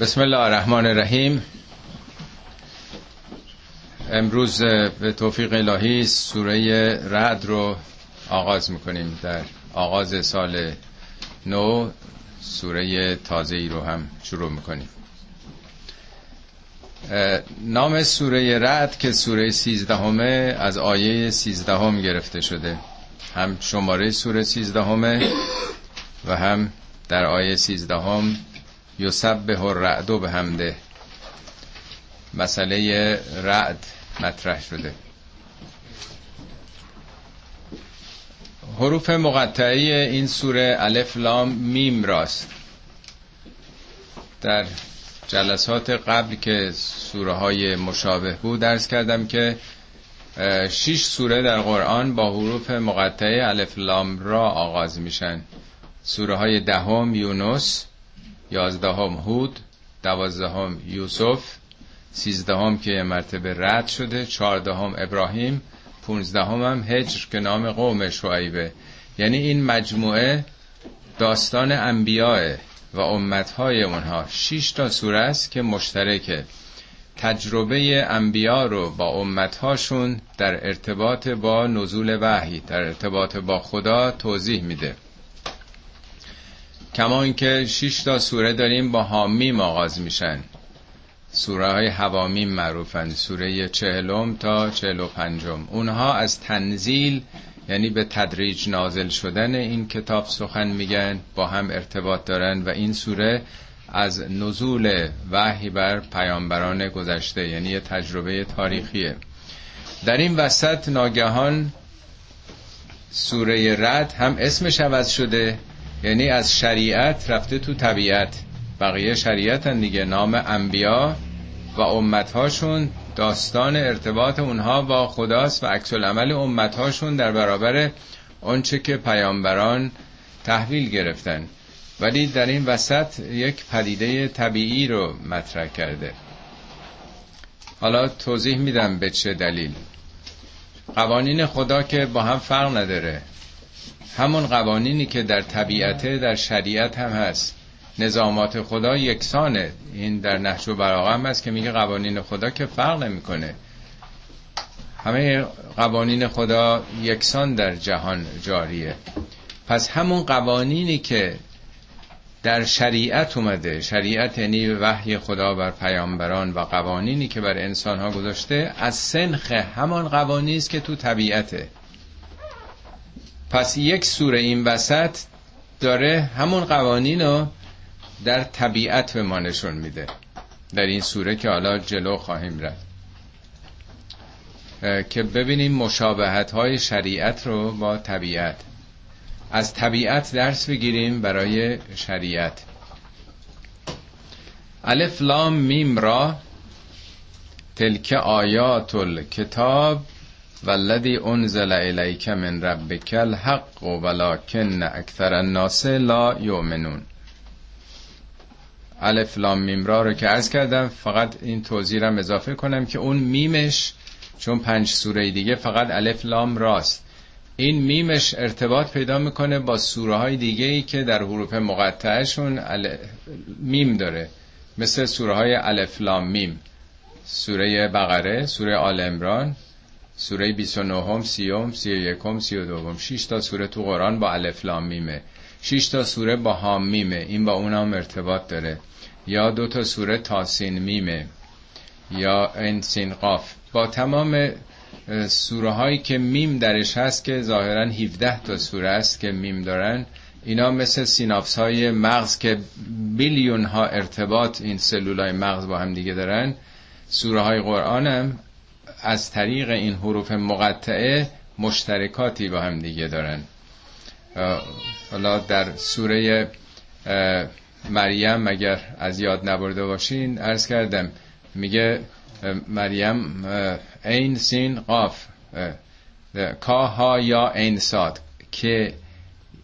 بسم الله الرحمن الرحیم. امروز به توفیق الهی سوره رعد رو آغاز می‌کنیم در آغاز سال نو سوره تازه ای رو هم شروع می‌کنیم. نام سوره رعد که سوره سیزدهمه از آیه سیزدهم گرفته شده. هم شماره سوره سیزدهمه و هم در آیه سیزدهم یسبح الرعد به همده مسئله رعد مطرح شده. حروف مقطعه این سوره الف لام میم راست. در جلسات قبل که سوره های مشابه بود درس کردم که شش سوره در قرآن با حروف مقطعه الف لام را آغاز میشن. سوره های دهم یونس یازدهم هود دوازدهم یوسف سیزدهم که مرتبه رد شده چهاردهم ابراهیم پونزدهم هم هجر که نام قوم شعیبه. یعنی این مجموعه داستان انبیاء و امتهای اونها. شش تا سوره است که مشترکه. تجربه انبیا رو با امتهاشون در ارتباط با نزول وحی در ارتباط با خدا توضیح میده. کما اینکه 6 تا سوره داریم با حامیم آغاز میشن. سوره های حوامیم معروفن. سوره چهلم تا چهل و پنجم. اونها از تنزیل یعنی به تدریج نازل شدن این کتاب سخن میگن با هم ارتباط دارن و این سوره از نزول وحی بر پیامبران گذشته یعنی تجربه تاریخیه. در این وسط ناگهان سوره رد هم اسمش عوض شده. یعنی از شریعت رفته تو طبیعت. بقیه شریعت دیگه. نام انبیا و امتهاشون داستان ارتباط اونها با خداست و عکس العمل امتهاشون در برابر آنچه که پیامبران تحویل گرفتن. ولی در این وسط یک پدیده طبیعی رو مطرح کرده. حالا توضیح میدم به چه دلیل. قوانین خدا که با هم فرق نداره. همون قوانینی که در طبیعته در شریعت هم هست. نظامات خدا یکسانه. این در نهج و هم هست که میگه قوانین خدا که فرق نمی‌کنه. همه قوانین خدا یکسان در جهان جاریه. پس همون قوانینی که در شریعت اومده شریعت یعنی وحی خدا بر پیامبران و قوانینی که بر انسان ها گذاشته از سنخ همان قوانینی است که تو طبیعته. پس یک سوره این وسط داره همون قوانین رو در طبیعت به ما نشون میده در این سوره که حالا جلو خواهیم رفت. که ببینیم مشابهت های شریعت رو با طبیعت. از طبیعت درس بگیریم برای شریعت. الف لام میم را تلک آیات الکتاب والذی انزل الیک من ربک الحق ولکن اکثر الناس لا یؤمنون. الف لام میم را رو که عرض کردم فقط این توضیح رو اضافه کنم که اون میمش چون پنج سوره دیگه فقط الف لام راست. این میمش ارتباط پیدا می‌کنه با سوره های دیگه ای که در حروف مقطعشون میم داره. مثل سوره های الف لام میم. سوره بقره سوره آل عمران سوره 29 هم 30 هم 31 هم 32 هم 6 تا سوره تو قرآن با الف لام میمه. 6 تا سوره با حا میمه. این با اون هم ارتباط داره. یا دو تا سوره طا سین میمه. یا عین سین قاف. با تمام سوره هایی که میم درش هست که ظاهرا 17 تا سوره است که میم دارن اینا مثل سیناپس های مغز که بیلیون ها ارتباط این سلول های مغز با هم دیگه دارن. سوره های قرآن هم از طریق این حروف مقطعه مشترکاتی با هم دیگه دارن. حالا در سوره مریم اگر از یاد نبرده باشین عرض کردم میگه مریم این سین قاف کاها یا این ساد که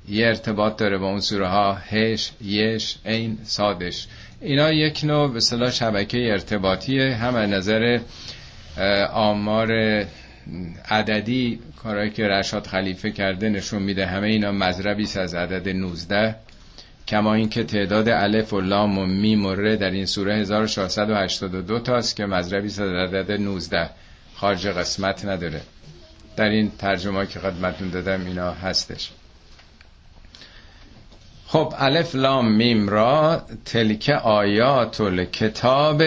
یه ارتباط داره با اون سوره ها هاش یاش عین صادش. اینا یک نوع به شبکه ارتباطیه. هم از نظر آمار عددی کارهایی که رشاد خلیفه کرده نشون میده. همه اینا مضربی از عدد 19 کما اینکه تعداد الف و لام و میم و ر در این سوره 1482 تاست که مضربی در عدد 19 خارج قسمت نداره. در این ترجمه که خدمتون دادم اینا هستش. خب الف لام میم را تلک آیات الکتاب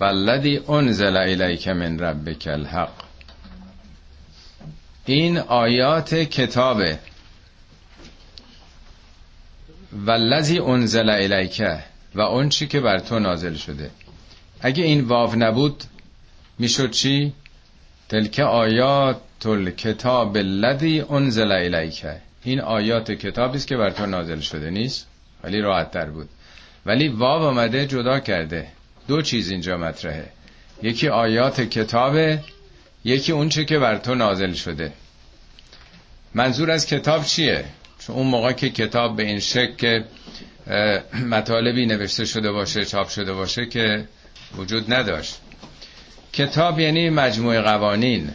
والذی انزل الیک من ربک الحق. این آیات کتابه. والذی انزل الیک و اون چی که بر تو نازل شده. اگه این واو نبود می‌شد چی؟ تلک آیات الکتاب الذی انزل الیک. این آیات کتابی است که بر تو نازل شده نیست؟ ولی راحت تر بود. ولی واو آمده جدا کرده. دو چیز اینجا مطرحه. یکی آیات کتابه یکی اونچه که بر تو نازل شده. منظور از کتاب چیه؟ چون اون موقع که کتاب به این شکل که مطالبی نوشته شده باشه چاپ شده باشه که وجود نداشت. کتاب یعنی مجموعه قوانین.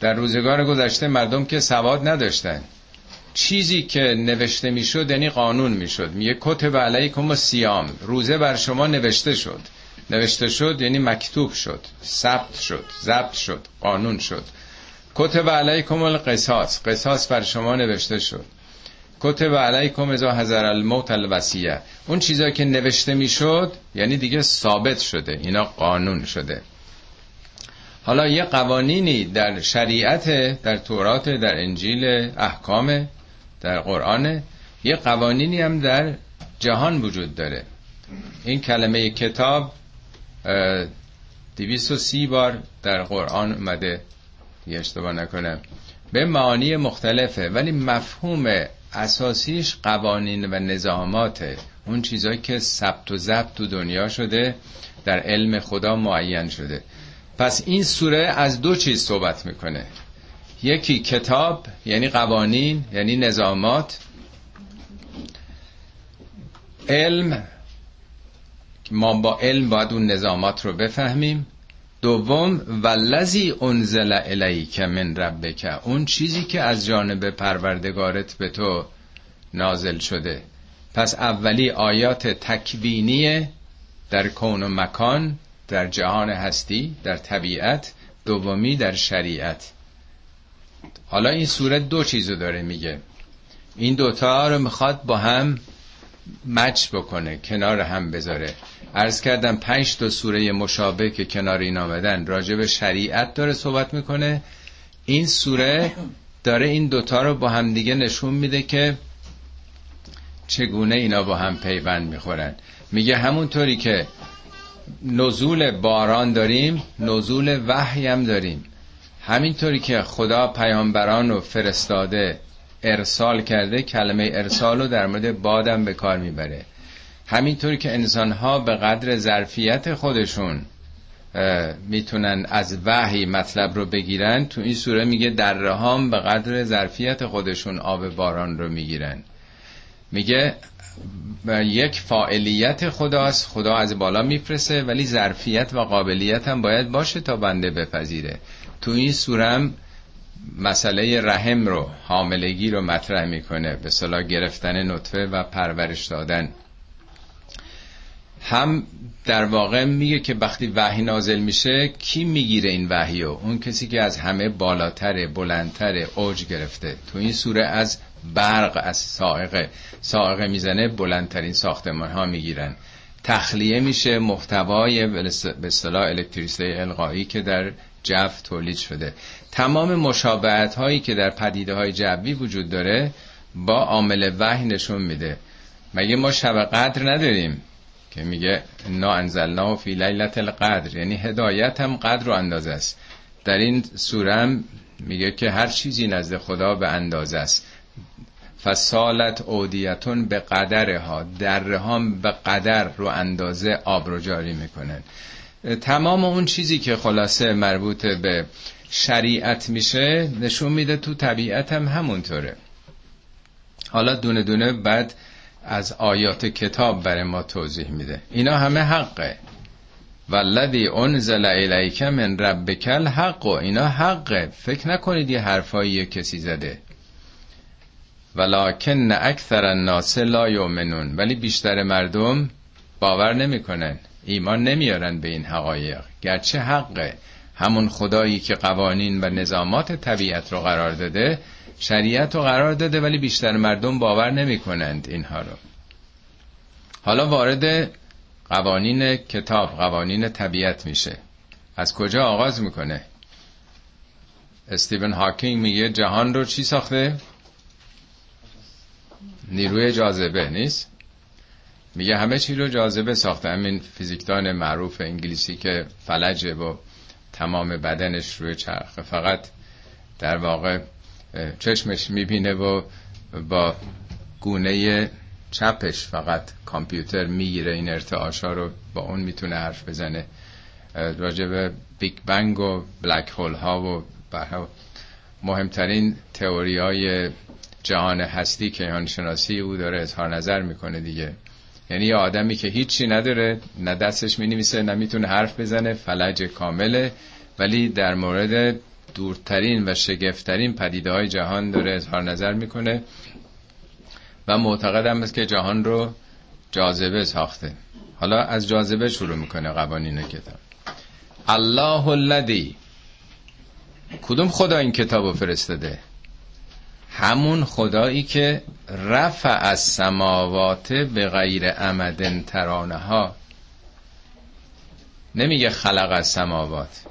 در روزگار گذشته مردم که سواد نداشتن. چیزی که نوشته می‌شد یعنی قانون می‌شد. میگه کتب علیکم و سیام روزه بر شما نوشته شد. نوشته شد یعنی مکتوب شد. ثبت شد. ضبط شد. قانون شد. کتب علیکم القصاص. قصاص بر شما نوشته شد. کتب علیکم ازا حضر الموت الوسیه اون چیزا که نوشته می‌شد یعنی دیگه ثابت شده. اینا قانون شده. حالا یه قوانینی در شریعت در تورات در انجیل احکام در قرآن یه قوانینی هم در جهان وجود داره. این کلمه کتاب دیویس و سی بار در قرآن اومده. اشتباه نکنم. به معانی مختلفه ولی مفهوم اساسیش قوانین و نظاماته. اون چیزایی که ثبت و ضبط تو دنیا شده در علم خدا معین شده. پس این سوره از دو چیز صحبت می‌کنه. یکی کتاب یعنی قوانین یعنی نظامات. علم ما با علم باید اون نظامات رو بفهمیم. دوم ولذی انزل الیک من ربک اون چیزی که از جانب پروردگارت به تو نازل شده. پس اولی آیات تکوینی در کون و مکان در جهان هستی در طبیعت. دومی در شریعت. حالا این سوره دو چیزو داره میگه. این دوتا رو می‌خواد با هم مچ بکنه کنار هم بذاره. عرض کردم پنج تا سوره مشابه که کنار این آمدن راجع به شریعت داره صحبت می‌کنه. این سوره داره این دوتا رو با هم دیگه نشون میده که چگونه اینا با هم پیوند می‌خورن. میگه همونطوری که نزول باران داریم نزول وحی هم داریم. همینطوری که خدا پیامبران رو فرستاده ارسال کرده کلمه ارسال رو در مورد بادم به کار می‌بره. همینطوری که انسان ها به قدر ظرفیت خودشون می‌تونن از وحی مطلب رو بگیرن تو این سوره میگه در هم به قدر ظرفیت خودشون آب باران رو می‌گیرن. میگه یک فاعلیت خداست خدا از بالا میفرسه ولی ظرفیت و قابلیت هم باید باشه تا بنده بپذیره. تو این سورم مسئله رحم رو حاملگی رو مطرح می‌کنه به صلاح گرفتن نطفه و پرورش دادن. هم در واقع میگه که وقتی وحی نازل میشه کی می‌گیره این وحی رو؟ اون کسی که از همه بالاتره بلندتره اوج گرفته. تو این سوره از برق از سائقه. سائقه می‌زنه بلندترین ساختمان ها می‌گیرن. تخلیه میشه محتوای به اصطلاح الکتریسته القایی که در جو تولید شده. تمام مشابهت هایی که در پدیده های جوی وجود داره با عامل وحی نشون میده. مگه ما شب قدر نداریم که میگه نا انزلنا فی لیلت القدر یعنی هدایت هم قدر و اندازه است. در این سوره میگه که هر چیزی نزد خدا به اندازه است. فسالت اودیتون به قدرها دره هم به قدر رو اندازه آب رو جاری می‌کنن. تمام اون چیزی که خلاصه مربوط به شریعت میشه نشون میده تو طبیعت هم همونطوره. حالا دونه دونه بعد از آیات کتاب برای ما توضیح میده. اینا همه حقه. والذی انزل الیک من ربک الحق. اینا حقه. فکر نکنید یه حرفایی کسی زده. ولکن اکثر الناس لا یؤمنون. ولی بیشتر مردم باور نمی‌کنن. ایمان نمیارن به این حقایق. گرچه حقه همون خدایی که قوانین و نظامات طبیعت رو قرار داده شریعت رو قرار داده ولی بیشتر مردم باور نمی کنند اینها رو. حالا وارد قوانین کتاب قوانین طبیعت میشه. از کجا آغاز می‌کنه؟ استیون هاکینگ میگه جهان رو چی ساخته؟ نیروی جاذبه نیست؟ میگه همه چی رو جاذبه ساخته. همین فیزیکدان معروف انگلیسی که فلجه و تمام بدنش روی چرخه فقط در واقع چشمش می‌بینه و با گونه چپش فقط کامپیوتر می‌گیره این ارتعاشا رو. با اون می‌تونه حرف بزنه. راجع به بیگ بنگ و بلک هول ها و مهمترین تئوری های جهان هستی که شناسی او داره اظهار نظر می‌کنه دیگه. یعنی یه آدمی که هیچی نداره نه دستش می نویسه نه می‌تونه حرف بزنه فلج کامله. ولی در مورد دورترین و شگفترین پدیده های جهان داره اظهار نظر می‌کنه و معتقد هم است که جهان رو جاذبه ساخته. حالا از جاذبه شروع می‌کنه قوانین کتاب. الله الذی کدوم خدا این کتاب رو فرستاده؟ همون خدایی که رفع از سماوات به غیر عمدن ترانه ها نمیگه خلق از سماوات.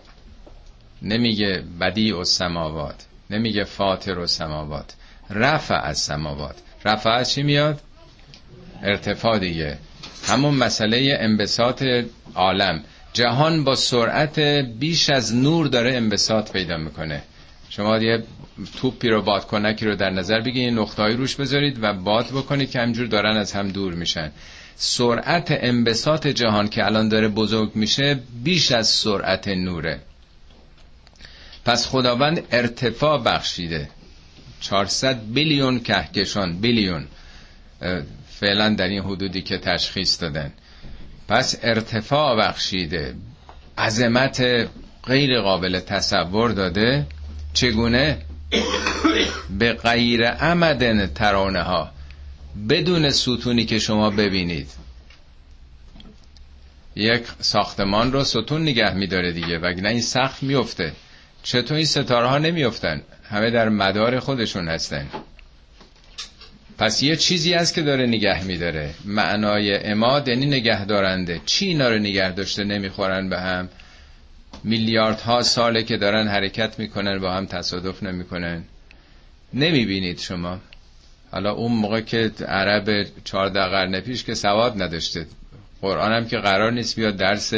نمیگه بدی و سماوات. نمیگه فاطر و سماوات. رفع از سماوات. رفع از چی میاد؟ ارتفاع دیگه. همون مسئله انبساط عالم. جهان با سرعت بیش از نور داره انبساط پیدا می‌کنه. شما یه توپی رو باد کنکی رو در نظر بگیرید نقطه‌ای روش بذارید و باد بکنید که همجور دارن از هم دور میشن. سرعت انبساط جهان که الان داره بزرگ میشه بیش از سرعت نوره. پس خداوند ارتفاع بخشیده. 400 بیلیون کهکشان بیلیون. فعلا در این حدودی که تشخیص دادن. پس ارتفاع بخشیده. عظمت غیر قابل تصور داده. چگونه؟ به غیر عمدن ترانه ها. بدون ستونی که شما ببینید. یک ساختمان رو ستون نگه میداره دیگه وگرنه این سخت میفته چطور این ستاره ها نمیفتن همه در مدار خودشون هستن. پس یه چیزی هست که داره نگه میداره. معنای اماد یعنی نگه دارنده چی اینا رو نگه داشته نمی‌خورن به هم؟ میلیاردها ساله که دارن حرکت می‌کنن با هم تصادف نمی‌کنن. نمی‌بینید شما. حالا اون موقع که عرب چهارده قرن پیش که سواد نداشته. قرآن هم که قرار نیست بیاد درس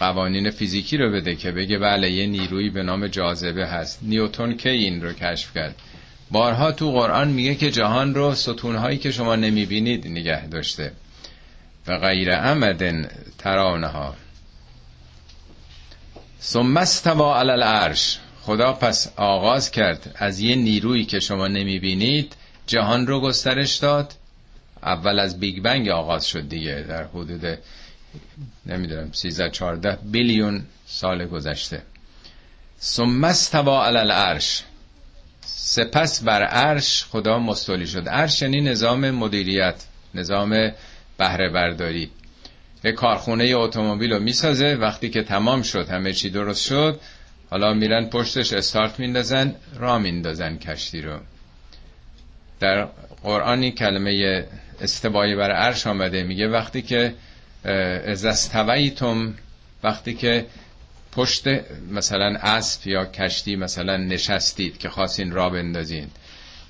قوانین فیزیکی رو بده که بگه بله یه نیرویی به نام جاذبه هست. نیوتون که این رو کشف کرد. بارها تو قرآن میگه که جهان رو ستونهایی که شما نمی‌بینید نگه داشته. و غیر عمدن ترانها. ثم استوا علی العرش. خدا پس آغاز کرد. از یه نیرویی که شما نمی‌بینید جهان رو گسترش داد. اول از بیگ بنگ آغاز شد دیگه در حدود نمی‌دونم 13 14 بیلیون سال گذشته. ثم استوا علی العرش. سپس بر عرش خدا مستولی شد. عرش یعنی نظام مدیریت نظام بهره برداری یه کارخونه اتومبیل رو می‌سازه. وقتی که تمام شد همه چی درست شد حالا میرن پشتش استارت میندازن را میندازن کشتی رو. در قرآنی کلمه استوایی بر عرش آمده. میگه وقتی که از استویتم وقتی که پشت مثلا اسب یا کشتی مثلا نشستید که خواستین را بندازین.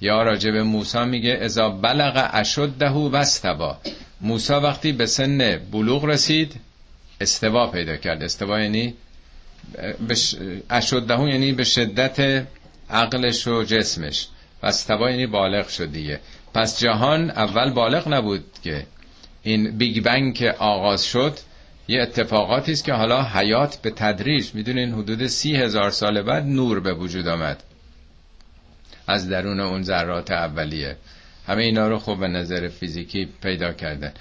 یا راجب موسی میگه ازا بلغ اشده و استوا موسی وقتی به سن بلوغ رسید استوا پیدا کرد. استوا یعنی اشده یعنی به شدت عقلش و جسمش. و استوا یعنی بالغ شد دیگه. پس جهان اول بالغ نبود که این Big Bang که آغاز شد یه اتفاقاتی است که حالا حیات به تدریج می‌دونین حدود سی هزار سال بعد نور به وجود آمد. از درون اون ذرات اولیه. همه اینا رو خب از نظر فیزیکی پیدا کردن.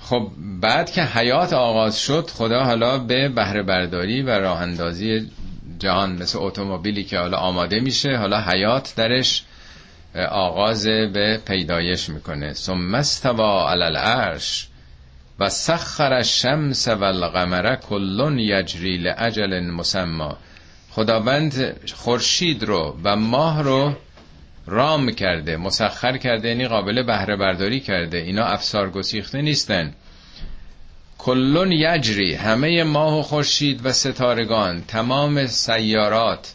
خب بعد که حیات آغاز شد خدا حالا به بهره برداری و راه اندازی جهان مثل اتومبیلی که حالا آماده میشه حالا حیات درش آغاز به پیدایش می‌کنه. ثم استوا علی العرش و سخر الشمس و القمر کل یجری لاجل مسمى خداوند خورشید رو و ماه رو رام کرده مسخر کرده یعنی قابل بهره برداری کرده. اینا افسار گسیخته نیستن. کلون یجری همه ماه و خورشید و ستارگان تمام سیارات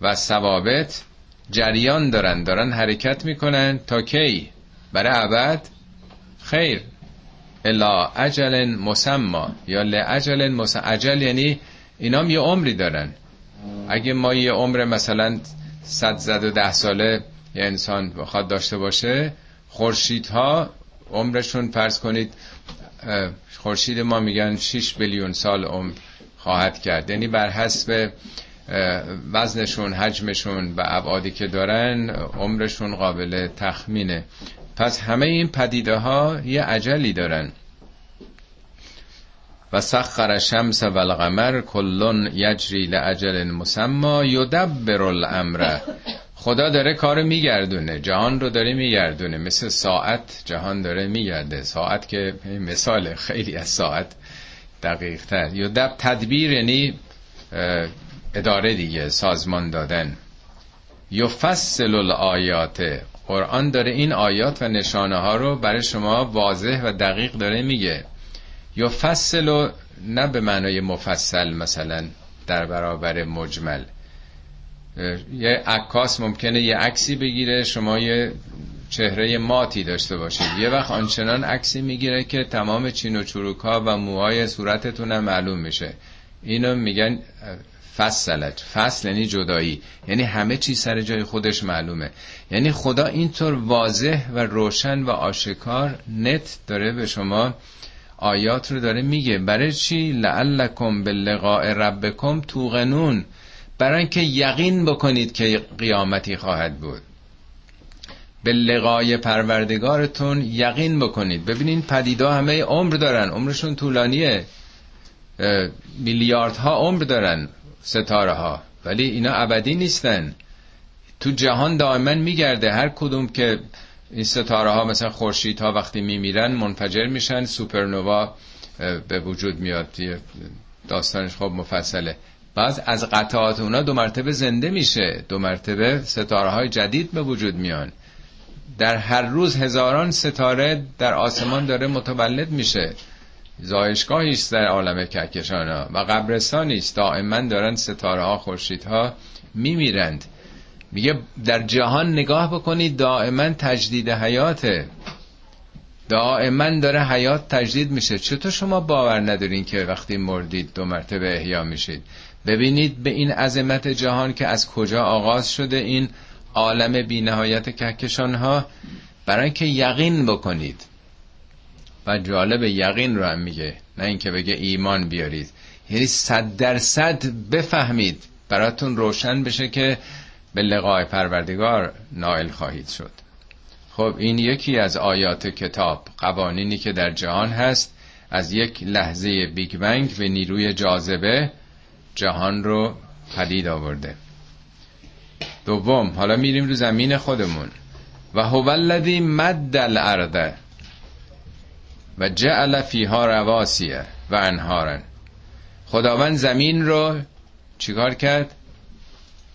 و ثوابت جریان دارن. دارن حرکت می‌کنن تا کی؟ برای ابد؟ خیر. الا اجل مسما. یا لاجل مسما اجل یعنی اینام یه عمری دارن. اگه ما یه عمر مثلا صد زد و ده ساله یه انسان بخواد داشته باشه خورشیدها عمرشون فرض کنید خورشید ما میگن 6 بیلیون سال عمر خواهد کرد. یعنی بر حسب وزنشون حجمشون و ابعادی که دارن عمرشون قابل تخمینه. پس همه این پدیده ها یه عجلی دارن. و سخر شمس و القمر کلون یجری لعجل مسما یدبر الامر. خدا داره کار میگردونه جهان رو داره میگردونه. مثل ساعت جهان داره میگرده. ساعت که مثال خیلی از ساعت دقیق تر یدب تدبیر یعنی اداره دیگه سازمان دادن. یفصل الآیات. قرآن داره این آیات و نشانه ها رو برای شما واضح و دقیق داره میگه. یفصل نه به معنای مفصل مثلا در برابر مجمل. یه عکاس ممکنه یه عکسی بگیره شما یه چهره ماتی داشته باشید. یه وقت آنچنان عکسی می‌گیره که تمام چین و چروک ها و موهای صورتتون هم معلوم میشه. اینو میگن فصلت. فصل یعنی جدایی. یعنی همه چیز سر جای خودش معلومه. یعنی خدا اینطور واضح و روشن و آشکار نت داره به شما آیات رو داره میگه. برای چی؟ لعلکم به لقاء ربکم توقنون. برای اینکه یقین بکنید که قیامتی خواهد بود. به لقای پروردگارتون یقین بکنید. ببینین پدیدا همه عمر دارن. عمرشون طولانیه. میلیاردها عمر دارن ستاره ها ولی اینا ابدی نیستن. تو جهان دائما میگرده. هر کدوم که این ستاره ها مثلا خورشید ها وقتی میمیرن منفجر میشن. سوپرنوا به وجود میاد. داستانش خب مفصله. بعض از قطعات اونا دو مرتبه زنده میشه. دو مرتبه ستاره های جدید به وجود میان. در هر روز هزاران ستاره در آسمان داره متولد میشه. زایشگاهی در عالم کهکشان ها و قبرستانی دائما دارن ستاره ها خورشید ها میمیرند. میگه در جهان نگاه بکنید دائما تجدید حیاته. دائما داره حیات تجدید میشه. چطور شما باور ندارین که وقتی مردید دو مرتبه احیا میشید؟ ببینید به این عظمت جهان که از کجا آغاز شده این عالم بینهایت کهکشان ها برای که یقین بکنید. و جالب یقین رو هم میگه. نه اینکه بگه ایمان بیارید. یعنی صد درصد بفهمید. براتون روشن بشه که به لقای پروردگار نائل خواهید شد. خب این یکی از آیات کتاب قوانینی که در جهان هست. از یک لحظه بیگ بنگ به نیروی جاذبه جهان رو پدید آورده. دوم حالا میریم رو زمین خودمون. و هو الذی مد الارض و جعل فیها رواسیه و انهارن خداوند زمین رو چیکار کرد؟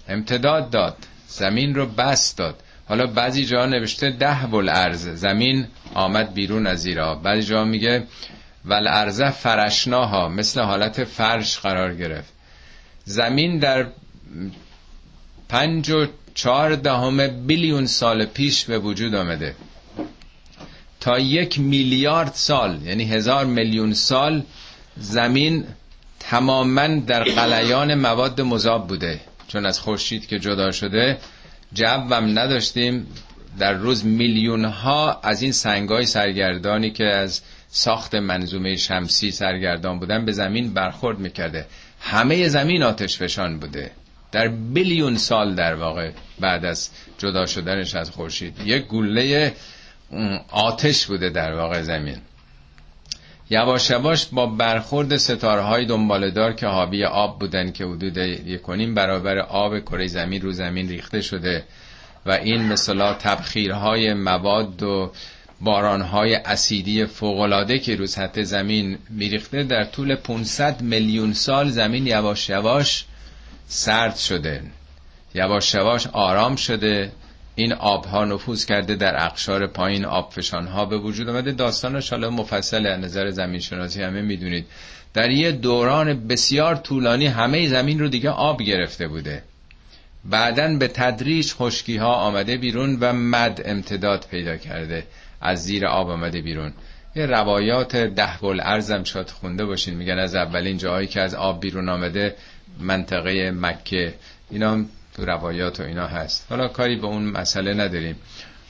امتداد داد. زمین رو بست داد. حالا بعضی جا نوشته ده بل ارز زمین آمد بیرون از زیرا بعضی جا میگه ول ارزه فرشناها. مثل حالت فرش قرار گرفت. زمین در پنج و چهار دهم بیلیون سال پیش به وجود آمده. تا یک میلیارد سال یعنی هزار میلیون سال زمین تماما در قلیان مواد مذاب بوده. چون از خورشید که جدا شده جوم نداشتیم. در روز میلیون ها از این سنگای سرگردانی که از ساخت منظومه شمسی سرگردان بودن به زمین برخورد می‌کرده. همه زمین آتش فشان بوده. در بیلیون سال در واقع بعد از جدا شدنش از خورشید یک گله آتش بوده در واقع زمین. یواش یواش با برخورد ستاره های دنبالدار که حاوی آب بودن که حدود یکونیم برابر آب کره زمین رو زمین ریخته شده و این مثلا تبخیرهای مواد و بارانهای اسیدی فوقلاده که رو سطح زمین میریخته در طول 500 میلیون سال زمین یواش یواش سرد شده. یواش یواش آرام شده. این آبها نفوذ کرده در اقشار پایین آبفشان ها به وجود آمده. داستانش حالا مفصل از نظر زمین شناسی همه می‌دونید. در یه دوران بسیار طولانی همه زمین رو دیگه آب گرفته بوده. بعدا به تدریج خشکی ها آمده بیرون و مد امتداد پیدا کرده. از زیر آب آمده بیرون. یه روایات ده گل ارزم شاد خونده باشین. میگن از اولین جاهایی که از آب بیرون آمده منطقه مکه. اینا تو روایات و اینا هست. حالا کاری به اون مسئله نداریم.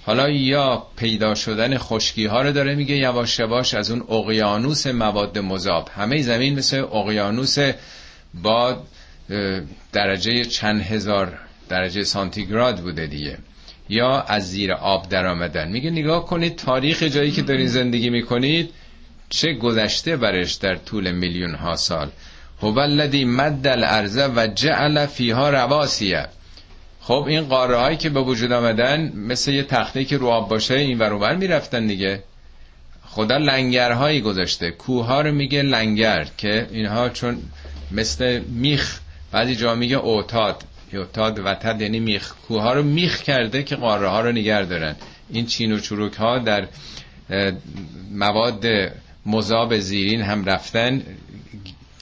حالا یا پیدا شدن خشکی ها رو داره میگه یواش یواش از اون اقیانوس مواد مذاب. همه زمین مثل اقیانوس با درجه چند هزار درجه سانتیگراد بوده دیگه. یا از زیر آب در آمدن. میگه نگاه کنید تاریخ جایی که دارین زندگی می‌کنید چه گذشته برش در طول میلیون ها سال. هو الذی مد الارض و جعل فیها رواسیه. خب این قاره هایی که به وجود آمدن مثل یه تخته که رو آب باشه این ور می‌رفتن دیگه. خدا لنگرهایی گذاشته. کوه ها رو میگه لنگر که اینها چون مثل میخ بعضی جا میگه اوتاد. اوتاد و تد یعنی میخ کوه رو میخ کرده که قاره ها رو نگر دارن. این چین و چروک ها در مواد مذاب زیرین هم رفتن.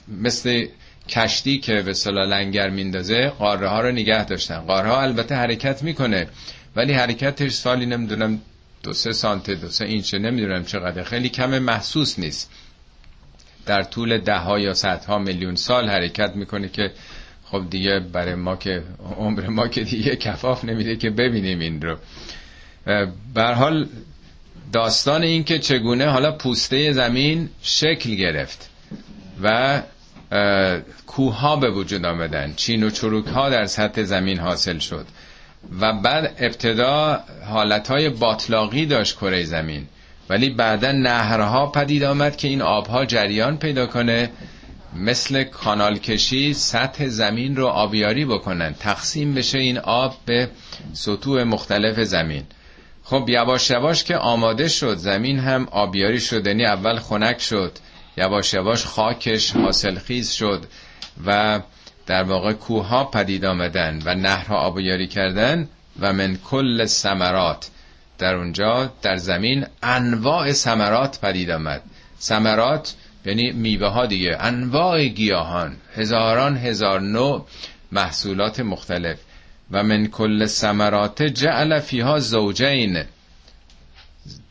مثل کشتی که به صلاح لنگر میندازه قاره ها رو نگه داشتن. قاره ها البته حرکت می‌کنه ولی حرکتش سالی نمی‌دونم دو سه سانت دو سه اینچه نمی‌دونم چقدر. خیلی کم محسوس نیست. در طول ده ها یا ها میلیون سال حرکت می‌کنه که خب دیگه برای ما که عمر ما که دیگه کفاف نمیده که ببینیم این رو. بر حال داستان این که چگونه حالا پوسته زمین شکل گرفت و کوه به وجود آمدن چین و چروک ها در سطح زمین حاصل شد و بعد ابتدا حالتهای باطلاقی داشت کره زمین. ولی بعدا نهرها پدید آمد که این آبها جریان پیدا کنه مثل کانال کشی سطح زمین رو آبیاری بکنن. تقسیم بشه این آب به سطوح مختلف زمین. خب یواش یواش که آماده شد زمین هم آبیاری شد یعنی اول خنک شد یواش یواش خاکش حاصلخیز شد و در واقع کوها پدید آمدن و نهرها آبیاری کردن و من کل سمرات در اونجا در زمین انواع سمرات پدید آمد. سمرات یعنی میوه ها دیگه. انواع گیاهان هزاران هزار نوع محصولات مختلف. و من کل سمرات جعل فیها زوجین.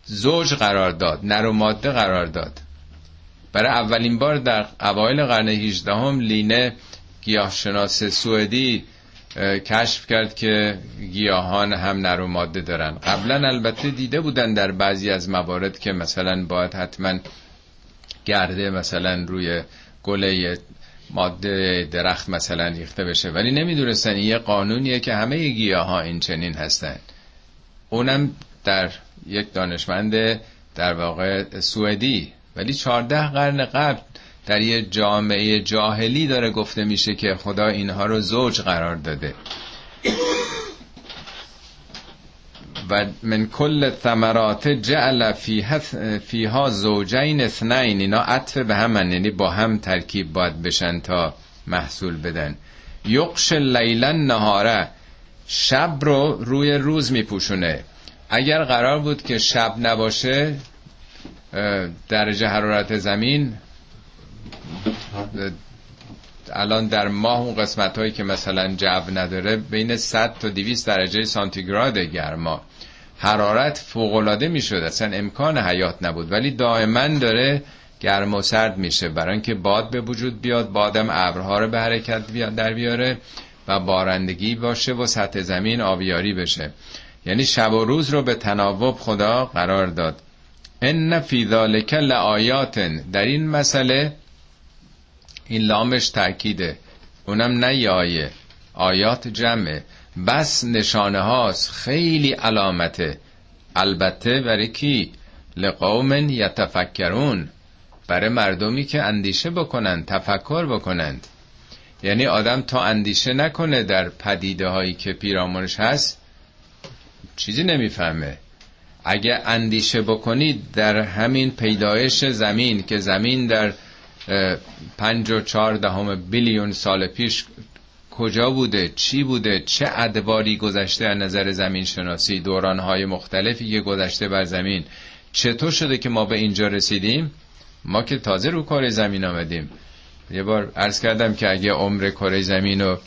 زوج قرار داد نر و ماده قرار داد. برای اولین بار در اوایل قرن 18 هم لینه گیاهشناس سوئدی کشف کرد که گیاهان هم نر و ماده دارن. قبلا البته دیده بودن در بعضی از موارد که مثلا باید حتما گرده مثلا روی گله ماده درخت مثلا ریخته بشه. ولی نمی‌دونستن. یه قانونیه که همه گیاه ها این چنین هستن. اونم در یک دانشمند در واقع سوئدی. ولی چهارده قرن قبل در یه جامعه جاهلی داره گفته میشه که خدا اینها رو زوج قرار داده. و من کل ثمرات جعل فیها زوجین اثنین. اینا عطف به هم یعنی با هم ترکیب باید بشن تا محصول بدن. یقش لیلا نهاره شب رو روی روز میپوشونه. اگر قرار بود که شب نباشه درجه حرارت زمین الان در ماه اون قسمت هایی که مثلا جو نداره بین 100 تا 200 درجه سانتیگراد گرما. حرارت فوقالعاده می‌شد. اصلا امکان حیات نبود. ولی دائما داره گرم و سرد میشه. برای اینکه باد به وجود بیاد بادم ابرها رو به حرکت بیاد در بیاره و بارندگی باشه و سطح زمین آبیاری بشه. یعنی شب و روز رو به تناوب خدا قرار داد. ان فی ذالک لآیات. در این مسئله این لامش تأکیده. اونم نه آیه آیات جمعه. بس نشانه هاست. خیلی علامته. البته برای کی؟ لقوم یتفکرون. برای مردمی که اندیشه بکنند تفکر بکنند. یعنی آدم تا اندیشه نکنه در پدیده هایی که پیرامونش هست چیزی نمی‌فهمه. اگه اندیشه بکنید در همین پیدایش زمین که زمین در پنج و چهار دهم بیلیون سال پیش کجا بوده؟ چی بوده؟ چه ادواری گذشته از نظر زمین شناسی دورانهای مختلفی که گذشته بر زمین. چطور شده که ما به اینجا رسیدیم؟ ما که تازه رو کار زمین آمدیم. یه بار عرض کردم که اگه عمر کره زمین رو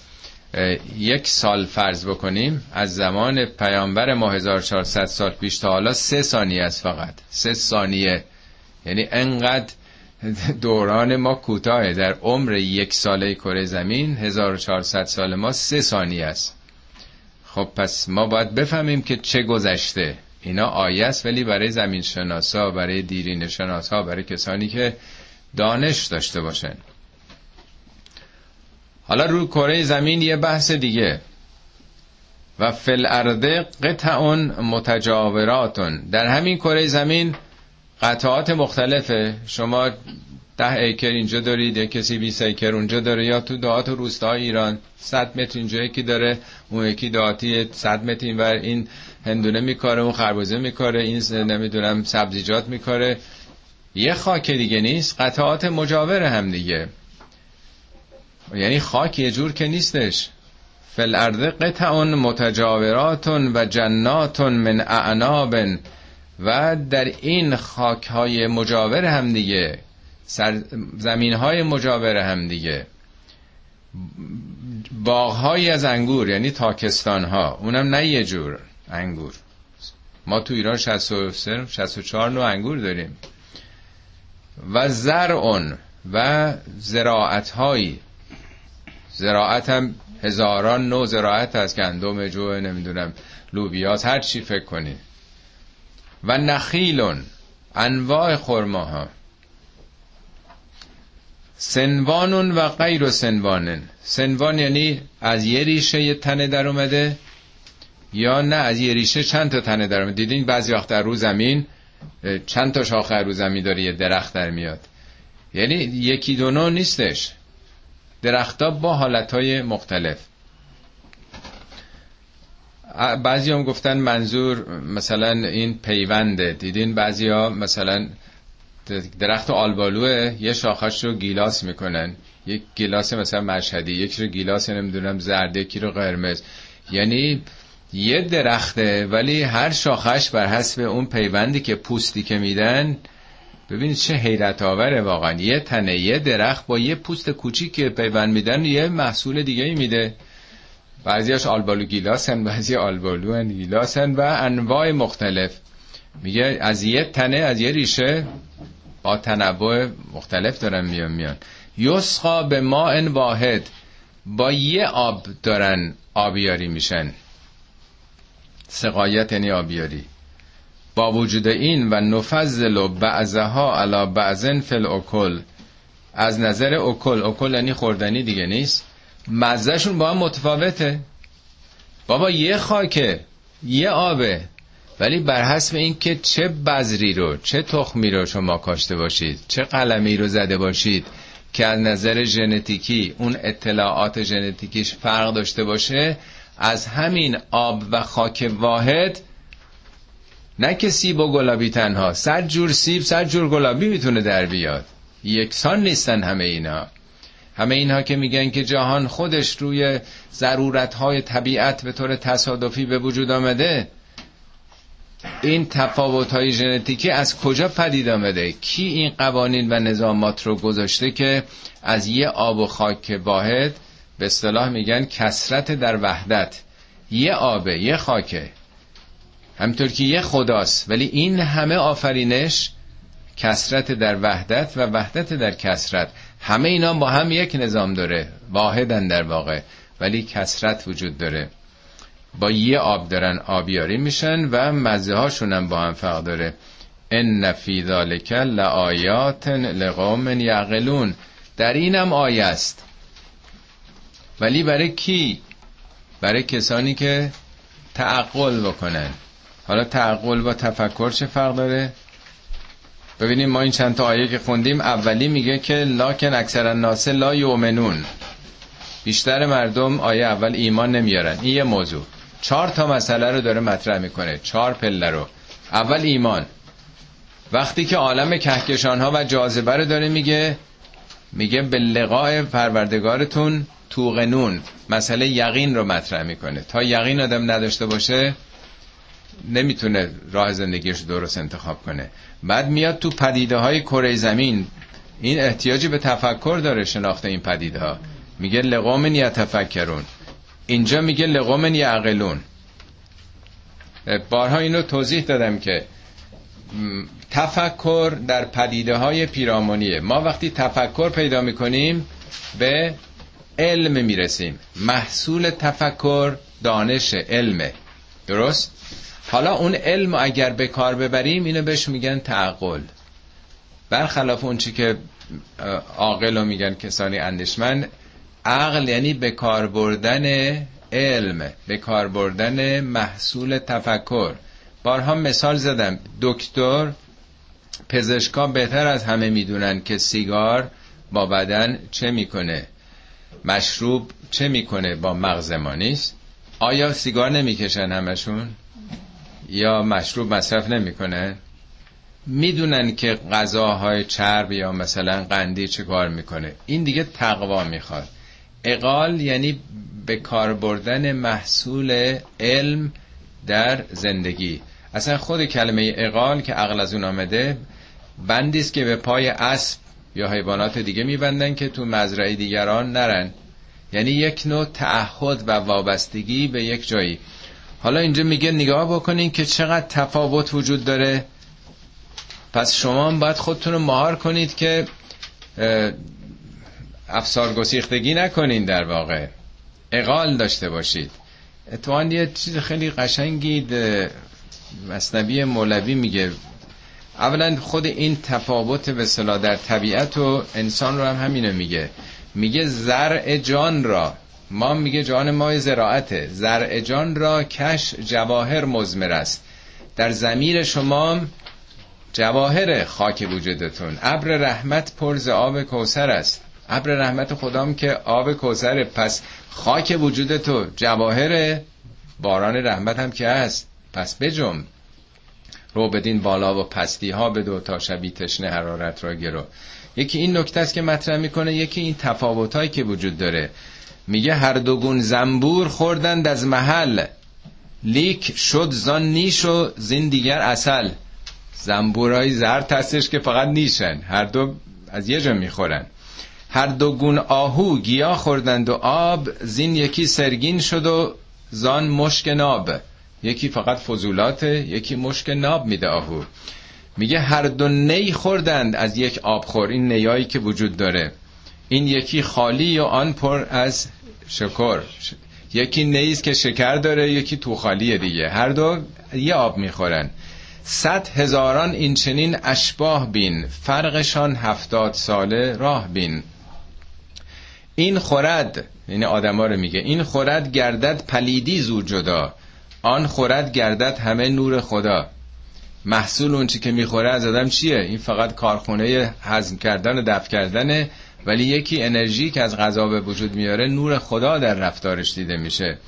یک سال فرض بکنیم از زمان پیامبر ما 1400 سال پیش تا حالا سه ثانیه است فقط. سه ثانیه. یعنی انقدر دوران ما کوتاه. در عمر یک ساله کره زمین 1400 سال ما سه ثانیه است. خب پس ما باید بفهمیم که چه گذشته. اینا آیه است ولی برای زمین شناسا برای دیرین شناسا برای کسانی که دانش داشته باشن. حالا رو کره زمین یه بحث دیگه. و فی الارض قطع متجاورات در همین کره زمین قطعات مختلفه. شما ده acre اینجا دارید یه کسی 20 acre اونجا داره یا تو دهات و روستای ایران 100 متر اینجا یکی داره اون یکی دهاتی 100 متر اینور این هندونه میکاره اون خربوزه میکاره این نمی‌دونم سبزیجات میکاره. یه خاک دیگه نیست قطعات مجاور هم دیگه. یعنی خاک یه جور که نیستش. فل ارض قطع متجاوراتون و جناتون من اعناب. و در این خاک های مجاور هم دیگه زمین های مجاور هم دیگه. باغ از انگور یعنی تاکستان ها اونم نه یه جور انگور. ما تو ایران 63 64 نوع انگور داریم. و زرعون و زراعت هایی زراعت هم هزاران نوع زراعت هست گندم جو نمی‌دونم لوبیاس هر چی فکر کنید و نخیلون انواع خرماها. سنوانون و غیر سنوانن. سنوان یعنی از یه ریشه یه تنه در اومده یا نه از یه ریشه چند تا تنه در اومده. دیدین بعضی وقت در رو زمین چند تا شاخه رو زمین داره یه درخت در میاد. یعنی یکی دو نیستش. درختها با حالتهای مختلف. بعضی هم گفتن منظور مثلا این پیونده. دیدین بعضی ها مثلا درخت آلبالوه یه شاخش رو گیلاس می‌کنن. یک گیلاس مثلا مشهدی یک رو گیلاس نمی‌دونم زرد یکی رو قرمز. یعنی یه درخته ولی هر شاخش بر حسب اون پیوندی که پوستی که میدن ببینید چه حیرت آوره واقعا. یه تنه یه درخت با یه پوست کوچیک که پیوند میدن یه محصول دیگه میده. بعضیاش آلبالو گیلاسن بعضی آلبالو گیلاسن و انواع مختلف. میگه از یه تنه از یه ریشه با تنوع مختلف دارن میان میان. یسقا به ما واحد با یه آب دارن آبیاری میشن. سقایت یعنی آبیاری. با وجود این و نفضل بعضها علا بعضن فل اکل از نظر اکل اکل یعنی خوردنی دیگه نیست. مزهشون با هم متفاوته. بابا یه خاکه یه آبه. ولی بر حسب اینکه چه بذری رو چه تخمی رو شما کاشته باشید چه قلمی رو زده باشید که از نظر ژنتیکی اون اطلاعات ژنتیکیش فرق داشته باشه از همین آب و خاک واحد نه که سیب و گلابی تنها صد جور سیب صد جور گلابی می‌تونه در بیاد. یکسان نیستن همه اینا. همه اینها که میگن که جهان خودش روی ضرورت های طبیعت به طور تصادفی به وجود آمده این تفاوت های ژنتیکی از کجا پدید آمده؟ کی این قوانین و نظامات رو گذاشته که از یه آب و خاک واحد به اصطلاح میگن کسرت در وحدت؟ یه آبه یه خاکه. همطور که یه خداست ولی این همه آفرینش کسرت در وحدت و وحدت در کسرت همه اینا با هم یک نظام داره. واحدن در واقع. ولی کسرت وجود داره. با یه آب دارن آبیاری میشن و مزه هاشون هم با هم فرق داره. ان فی ذالک لآیات لقوم یعقلون. در اینم آیه است. ولی برای کی؟ برای کسانی که تعقل بکنن. حالا تعقل با تفکر چه فرق داره؟ ببینیم ما این چند تا آیه که خوندیم اولی میگه که لاکن اکثر الناس لا یؤمنون. بیشتر مردم آیه اول ایمان نمیارن. این یه موضوع. چهار تا مسئله رو داره مطرح می‌کنه. چهار پله رو. اول ایمان. وقتی که عالم کهکشان ها و جاذبه رو داره میگه میگه به لقاء پروردگارتون توقنون. مسئله یقین رو مطرح می‌کنه. تا یقین آدم نداشته باشه نمی‌تونه راه زندگیش درست انتخاب کنه. بعد میاد تو پدیده های کره زمین. این احتیاجی به تفکر داره شناخت این پدیده ها میگه لقوم یتفکرون. اینجا میگه لقوم یعقلون. بارها اینو توضیح دادم که تفکر در پدیده های پیرامونیه. ما وقتی تفکر پیدا می‌کنیم به علم می‌رسیم. محصول تفکر دانش علمه. درست؟ حالا اون علم اگر به کار ببریم اینو بهش میگن تعقل. برخلاف اون چی که عاقل رو میگن کسانی اندیشمند عقل یعنی به کار بردن علم به کار بردن محصول تفکر. بارها مثال زدم دکتر پزشکا بهتر از همه می‌دونن که سیگار با بدن چه می‌کنه مشروب چه می‌کنه با مغز ما نیست. آیا سیگار نمی‌کشن همشون؟ یا مشروب مصرف نمی‌کنه؟ می‌دونن که غذاهای چرب یا مثلا قندی چه کار می‌کنه. این دیگه تقوا می‌خواد. اقال یعنی به کار بردن محصول علم در زندگی. اصلا خود کلمه اقال که عقل از اون آمده بندی است که به پای اسب یا حیوانات دیگه میبندن که تو مزرعه دیگران نرن. یعنی یک نوع تعهد و وابستگی به یک جایی. حالا اینجا میگه نگاه بکنین که چقدر تفاوت وجود داره. پس شما هم باید خودتون رو مهار کنید که افسار گسیختگی نکنین در واقع. اقال داشته باشید. اتوان یه چیز خیلی قشنگی مصنبی مولوی میگه. اولا خود این تفاوت به در طبیعت و انسان رو هم همینو میگه. میگه زرع جان را ما میگه جان ما زراعته زرع جان را کش جواهر مزمر است. در زمیر شما جواهر خاک وجودتون. ابر رحمت پرز آب کوسر است. ابر رحمت خدام که آب کوسر پس خاک وجود تو جواهر باران رحمت هم که هست. پس بجم رو بدین بالا و پستی ها دو تا شبی تشنه حرارت را گرو. یکی این نکته است که مطرح می‌کنه یکی این تفاوت که وجود داره. میگه هر دوگون زنبور خوردند از محل. لیک شد زان نیش و زین دیگر اصل زنبورای زرد هستش که فقط نیشن. هر دو از یه جا می‌خورن. هر دو گون آهو گیا خوردند و آب زین یکی سرگین شد و زان مشک ناب. یکی فقط فضولاته یکی مشک ناب میده آهو. میگه هر دو نی خوردند از یک آبخور این نیایی که وجود داره. این یکی خالی و آن پر از شکر؟ یکی نیست که شکر داره یکی تو خالیه دیگه. هر دو یه آب می‌خورن. صد هزاران این چنین اشباه بین. فرقشان هفتاد ساله راه بین. این خورد یعنی آدما رو میگه این خورد گردد پلیدی زور جدا. آن خورد گردد همه نور خدا. محصول اون چی که می‌خوره از آدم چیه؟ این فقط کارخونه هضم کردن و دفع کردنه ولی یکی انرژی که از غذا به وجود میاره نور خدا در رفتارش دیده میشه.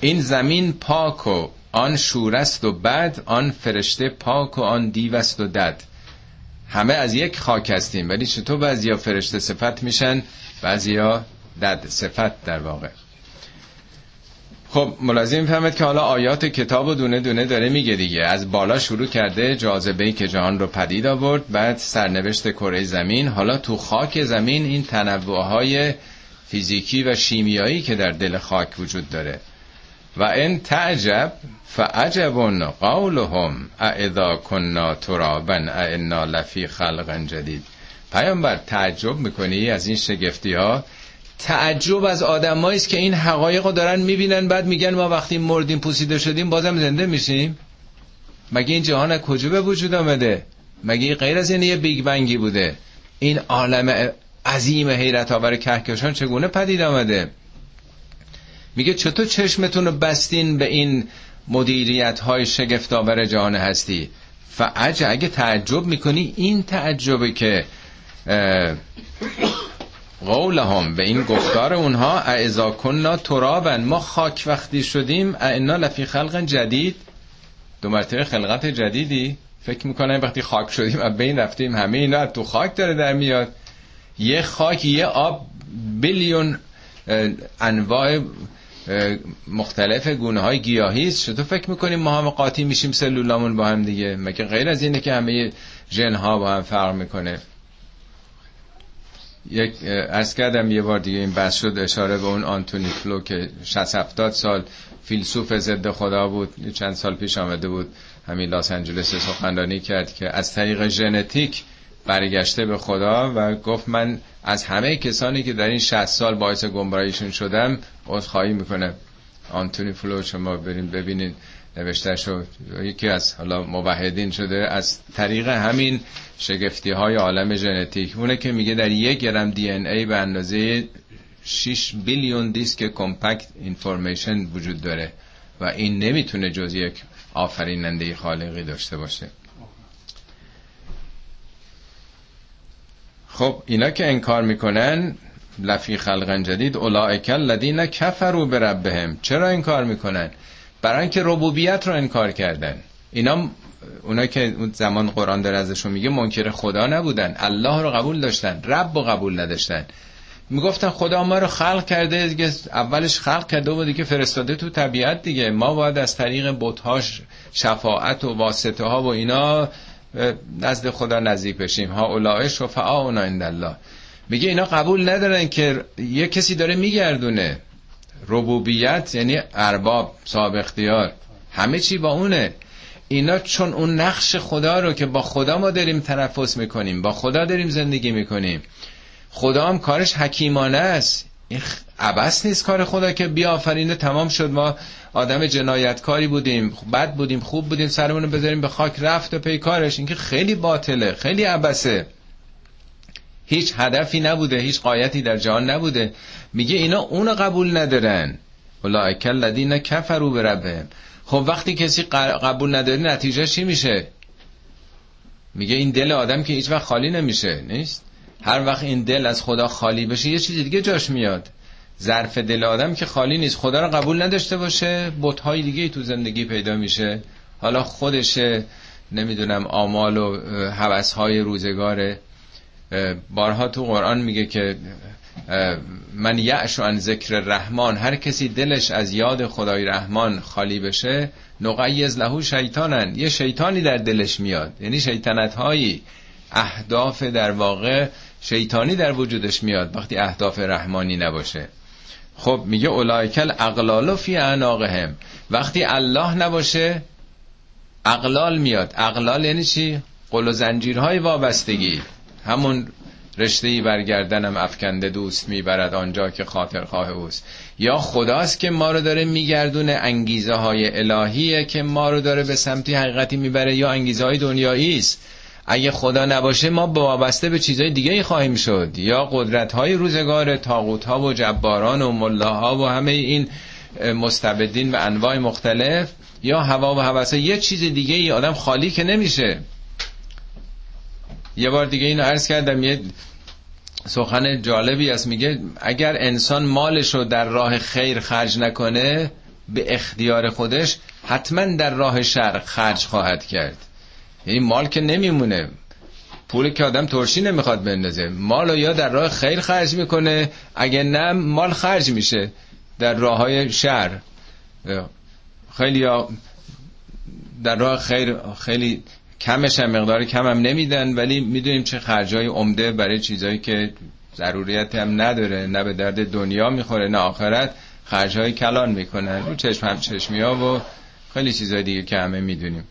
این زمین پاک و آن شورست و بد آن فرشته پاک و آن دیوست و دد. همه از یک خاک هستیم. ولی چطور بعضیا فرشته صفت میشن؟ بعضیا دد صفت در واقع. خب ملازم فهمد که حالا آیات کتاب و دونه دونه داره میگه دیگه. از بالا شروع کرده جاذبه که جهان رو پدید آورد بعد سرنوشت کره زمین. حالا تو خاک زمین این تنوع فیزیکی و شیمیایی که در دل خاک وجود داره. و این تعجب فعجب قولهم اذا کنا ترابا انا لفی خلق جدید پیامبر تعجب می‌کنی از این شگفتی ها تعجب از آدمایی است که این حقایق رو دارن می‌بینن بعد میگن ما وقتی مردیم پوسیده شدیم بازم زنده میشیم. مگه این جهان کجا به وجود آمده؟ مگه غیر از این یه بیگ بنگی بوده؟ این عالم عظیم حیرت آور کهکشان چگونه پدید آمده؟ میگه چطور چشمتون رو بستین به این مدیریت های شگفت آور جهان هستی؟ فعج اگه تعجب می‌کنی این تعجبه که قولهم به این گفتار اونها اعزا کننا ترابن ما خاک وقتی شدیم اعنا لفی خلق جدید. دو مرتبه خلقت جدیدی. فکر می‌کنم وقتی خاک شدیم از بین رفتیم همه اینا تو خاک داره در میاد. یه خاک یه آب بیلیون انواع مختلف گونه های گیاهی است. چطور فکر می‌کنیم ما هم قاطی میشیم سلولامون با هم دیگه؟ مگه غیر از اینه که همه ژن ها با هم فرق می‌کنه؟ یک عرض کردم یه بار دیگه این بحث شد اشاره به اون آنتونی فلو که 60 70 سال فیلسوف ضد خدا بود چند سال پیش آمده بود همین لاس انجلس سخنرانی کرد که از طریق ژنتیک برگشته به خدا و گفت من از همه کسانی که در این 60 سال باعث گمراهیشون شدم عذرخواهی می‌کنه آنتونی فلو شما بریم ببینید نوشته یکی از حالا موحدین شده از طریق همین شگفتی های عالم ژنتیک. اونه که میگه در یک گرم دی ان ای به اندازه 6 بیلیون دیسک کمپکت اینفورمیشن وجود داره و این نمی‌تونه جز یک آفریننده خالقی داشته باشه. خب اینا که انکار می‌کنن لفی خلق جدید اولائک الذین کفروا بربهم. چرا انکار می‌کنن؟ برای اینکه ربوبیت رو انکار کردن. اینا اونا که اون زمان قرآن داره ازشون میگه منکر خدا نبودن. الله رو قبول داشتن. رب رو قبول نداشتن. می‌گفتن خدا ما رو خلق کرده دیگه اولش خلق کرده و دیگه فرستاده تو طبیعت دیگه. ما باید از طریق بتهاش شفاعت و واسطه ها و اینا نزد خدا نزدیک بشیم. ها اولای شفعا اونا عند الله. میگه اینا قبول ندارن که یه کسی داره میگردونه. ربوبیت یعنی ارباب صاحب اختیار. همه چی با اونه. اینا چون اون نقش خدا رو که با خدا ما داریم تنفس می‌کنیم با خدا داریم زندگی می‌کنیم. خدا هم کارش حکیمانه است. عبس نیست کار خدا که بیافرینه تمام شد. ما آدم جنایتکاری بودیم بد بودیم خوب بودیم سرمون رو بذاریم به خاک رفت و پی کارش. این که خیلی باطله خیلی عبسه هیچ هدفی نبوده هیچ قایتی در جهان نبوده. میگه اینا اونو قبول ندارن. اولئک الذین کفروا بربهم. خب وقتی کسی قبول نداره نتیجه چی میشه؟ میگه این دل آدم که هیچ وقت خالی نمیشه. نیست؟ هر وقت این دل از خدا خالی بشه یه چیز دیگه جاش میاد. ظرف دل آدم که خالی نیست. خدا رو قبول نداشته باشه بتهای دیگه تو زندگی پیدا میشه. حالا خودشه نمی‌دونم آمال و های روزگاره. بارها تو قرآن میگه که من یعش عن ذکر رحمان هر کسی دلش از یاد خدای رحمان خالی بشه نقیز لهو شیطانن. یه شیطانی در دلش میاد. یعنی شیطنت هایی اهداف در واقع شیطانی در وجودش میاد وقتی اهداف رحمانی نباشه. خب میگه اولایکل اقلال فی اعناقهم. وقتی الله نباشه اقلال میاد. اقلال یعنی چی؟ قل و زنجیرهای وابستگی. همون رشته ای برگردنم افکنده دوست می‌برد آنجا که خاطر خواه اوست. یا خداست که ما رو داره میگردونه انگیزه های الهیه که ما رو داره به سمتی حقیقتی می‌بره یا انگیزه های دنیایی است. اگه خدا نباشه ما وابسته به چیزهای دیگه خواهیم شد. یا قدرت های روزگار تاغوت ها و جباران و ملاها و همه این مستبدین و انواع مختلف یا هوا و هوسه یه چیز دیگه ای آدم خالی که نمیشه. یه بار دیگه اینو عرض کردم یه سخن جالبی است میگه اگر انسان مالش رو در راه خیر خرج نکنه به اختیار خودش حتما در راه شر خرج خواهد کرد. یعنی مال که نمیمونه پول که آدم ترشی نمی‌خواد بندازه. مال یا در راه خیر خرج می‌کنه اگه نه مال خرج میشه در راه های شر. خیلی در راه خیر خیلی کمش هم مقدار کم هم نمیدن ولی می‌دونیم چه خرجای عمده برای چیزایی که ضروریت هم نداره. نه به درد دنیا می‌خوره نه آخرت. خرجای کلان می‌کنن. رو چشم هم چشمی ها و خیلی چیزای دیگه که همه می‌دونیم.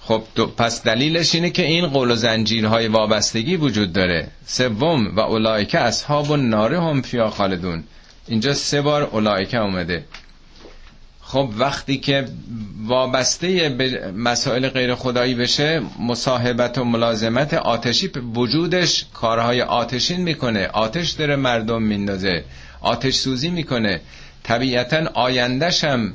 خب پس دلیلش اینه که این قول و زنجیرهای وابستگی وجود داره. سوم و اولایکه اصحاب و ناره هم فیا خالدون. اینجا سه بار اولایکه اومده. خب وقتی که وابسته به مسائل غیر خدایی بشه مصاحبت و ملازمت آتشی وجودش کارهای آتشین می‌کنه. آتش داره مردم میندازه. آتش سوزی می‌کنه. طبیعتا آیندهش هم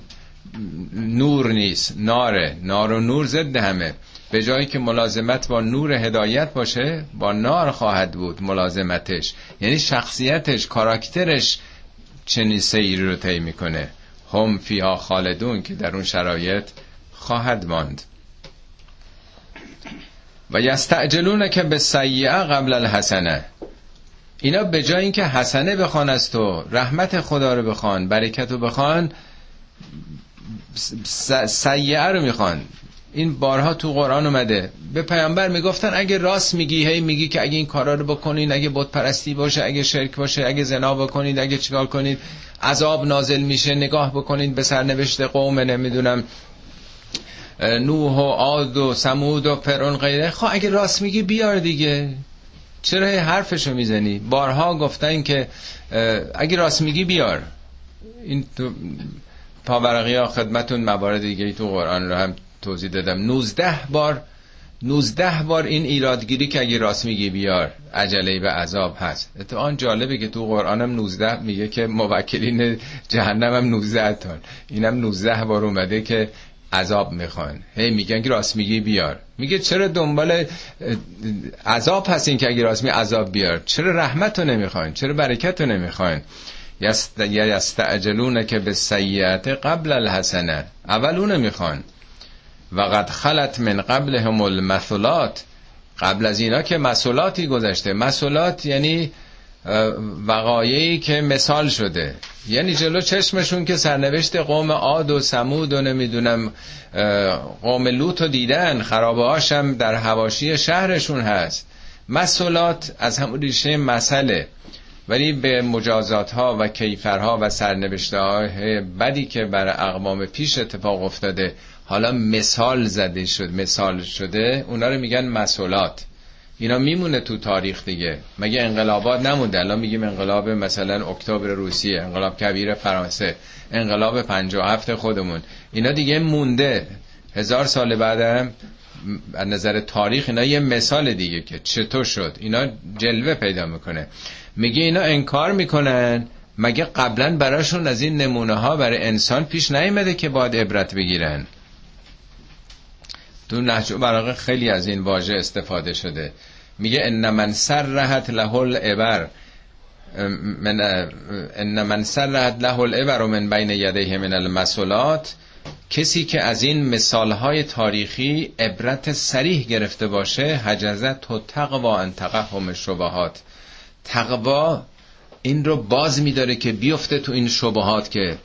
نور نیست ناره. نار و نور ضد همه. به جایی که ملازمت با نور هدایت باشه با نار خواهد بود ملازمتش. یعنی شخصیتش کاراکترش چنین سیری رو طی می‌کنه. هم فیها خالدون که در اون شرایط خواهد ماند. و یستعجلون که به سیعه قبل الحسنه. اینا به جای اینکه حسنه بخوان از تو رحمت خدا رو بخوان برکت رو بخوان سیعه رو می‌خوان. این بارها تو قرآن اومده. به پیامبر می‌گفتن اگه راست میگی هی میگی که اگه این کارا رو بکنین اگه بت پرستی باشه اگه شرک باشه اگه زنا بکنید اگه چیکار کنید عذاب نازل میشه. نگاه بکنید به سرنوشت قوم نمی‌دونم نوح و عاد و سمود و فرعون غیره. خب اگه راست میگی بیار دیگه. چرا حرفشو می‌زنی؟ بارها گفتن که اگه راست میگی بیار. این تو پاورقی ها خدمتون موارد دیگه تو قرآن رو هم توضیح دادم. 19 بار 19 بار این ایرادگیری که اگه راست میگی بیار. عجله به عذاب هست. اتفاقا جالبه که تو قرآن هم 19 میگه که موکلین جهنم هم 19 تان اینم 19 بار اومده که عذاب می‌خوان. هی میگن که راست میگی بیار. میگه چرا دنبال عذاب هستین که اگه راست میگی عذاب بیار؟ چرا رحمت رو نمی‌خواین چرا برکت رو نمی‌خواین یستعجلون که به سیعت قبل الحسنه. اول اونو می‌خوان. و قد خلت من قبل هم المثلات. قبل از اینا که مسئولاتی گذشته. مسئولات یعنی وقایعی که مثال شده. یعنی جلو چشمشون که سرنوشت قوم عاد و سمود و نمی‌دونم قوم لوط رو دیدن خرابه هاشم در هواشی شهرشون هست. مسئولات از همون ریشه مسئله ولی به مجازات ها و کیفرها و سرنوشته های بدی که بر اقوام پیش اتفاق افتاده حالا مثال زده شد مثال شده اونا رو میگن مسئولات. اینا میمونه تو تاریخ دیگه. مگه انقلابات نمونده؟ الان میگیم انقلاب مثلا اکتبر روسیه انقلاب کبیر فرانسه انقلاب 57 خودمون. اینا دیگه مونده. هزار سال بعدم از نظر تاریخ اینا یه مثال دیگه که چطور شد. اینا جلوه پیدا می‌کنه. میگه اینا انکار می‌کنن. مگه قبلا براشون از این نمونه ها برای انسان پیش نیامده که باید عبرت بگیرن؟ تو نهج براغه خیلی از این واژه استفاده شده. میگه ان من سرحت له الابر من ان من سرحت له الابر من بین یدیه من المسولات. کسی که از این مثالهای تاریخی عبرت سریح گرفته باشه حجزت و تقوا ان تقهم شبهات. تقوا این رو باز میداره که بیفته تو این شبهات که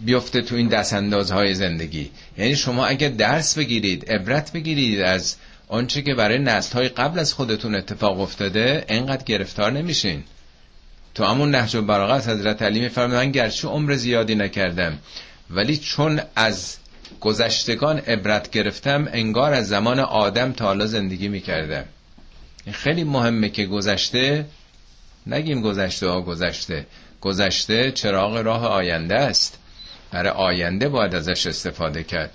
بیفته تو این دستاندازهای زندگی. یعنی شما اگه درس بگیرید عبرت بگیرید از آنچه که برای نسل های قبل از خودتون اتفاق افتاده انقدر گرفتار نمیشین. تو همون نهج و براغت حضرت علی میفرمه من گرچه عمر زیادی نکردم ولی چون از گذشتگان عبرت گرفتم انگار از زمان آدم تا حالا زندگی می‌کردم. خیلی مهمه که گذشته نگیم گذشته ها گذشته گذشته چراغ راه آینده است. برای آینده باید ازش استفاده کرد.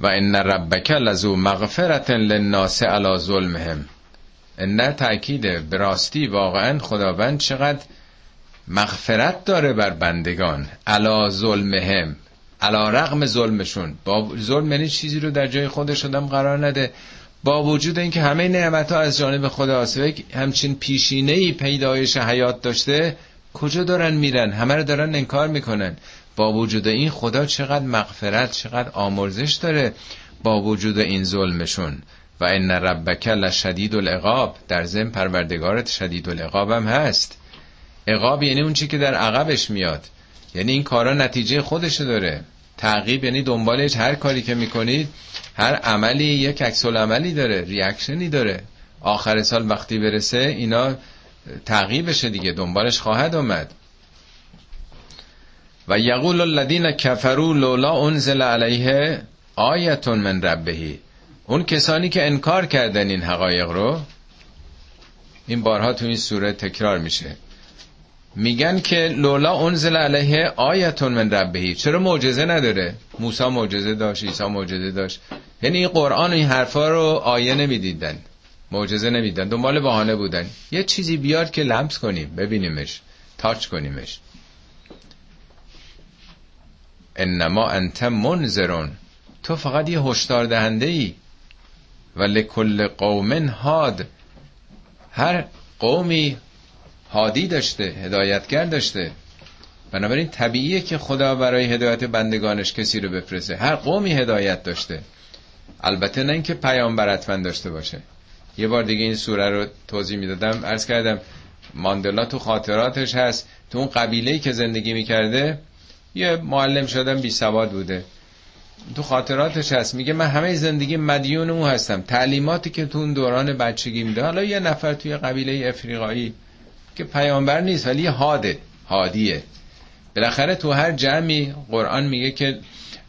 و ان ربک لزو مغفرت للناس علی ظلمهم. ان تأکیده به راستی واقعا خداوند چقدر مغفرت داره بر بندگان. علا ظلمهم. علا رغم ظلمشون. با ظلم یعنی چیزی رو در جای خودش آدم قرار نده. با وجود اینکه همه نعمت ها از جانب خدا همچین پیشینه ای پیدایش حیات داشته کجا دارن میرن؟ همه رو دارن انکار می‌کنن. با وجود این خدا چقدر مغفرت چقدر آمرزش داره با وجود این ظلمشون. و ان ربک لشدید العقاب در ذم پروردگارت شدید العقاب هم هست. عقاب یعنی اون چی که در عقبش میاد. یعنی این کارا نتیجه خودش داره. تعقیب یعنی دنبالش هر کاری که می‌کنید هر عملی یک عکس عملی داره ریاکشنی داره. آخر سال وقتی برسه اینا تعقیبشه دیگه دنبالش خواهد اومد و یقول الذین کفروا لولا انزل علیه آیتون من ربهی. اون کسانی که انکار کردن این حقایق رو این بارها تو این سوره تکرار میشه. میگن که لولا انزل علیه آیتون من ربهی. چرا معجزه نداره؟ موسی معجزه داشت عیسی معجزه داشت. یعنی این قرآن و این حرفا رو آیه نمی‌دیدن. معجزه نمیدن دنبال بهانه بودن. یه چیزی بیاد که لمس کنیم ببینیمش تاچ کنیمش. انما انت منذرون. تو فقط یه هشدار دهنده ای و لکل قوم هاد. هر قومی هادی داشته هدایتگر داشته. بنابراین طبیعیه که خدا برای هدایت بندگانش کسی رو بفرسته. هر قومی هدایت داشته. البته نه اینکه پیامبر حتما داشته باشه. یه بار دیگه این سوره رو توضیح می‌دادم. عرض کردم ماندلا تو خاطراتش هست. تو اون قبیله که زندگی می‌کرده یه معلم شدم بی سواد بوده. تو خاطراتش هست. میگه من همه زندگی مدیون اون هستم. تعلیماتی که تو اون دوران بچگی میده. حالا یه نفر توی قبیله افریقایی که پیامبر نیست ولی حاده حادیه. بالاخره تو هر جمعی قرآن میگه که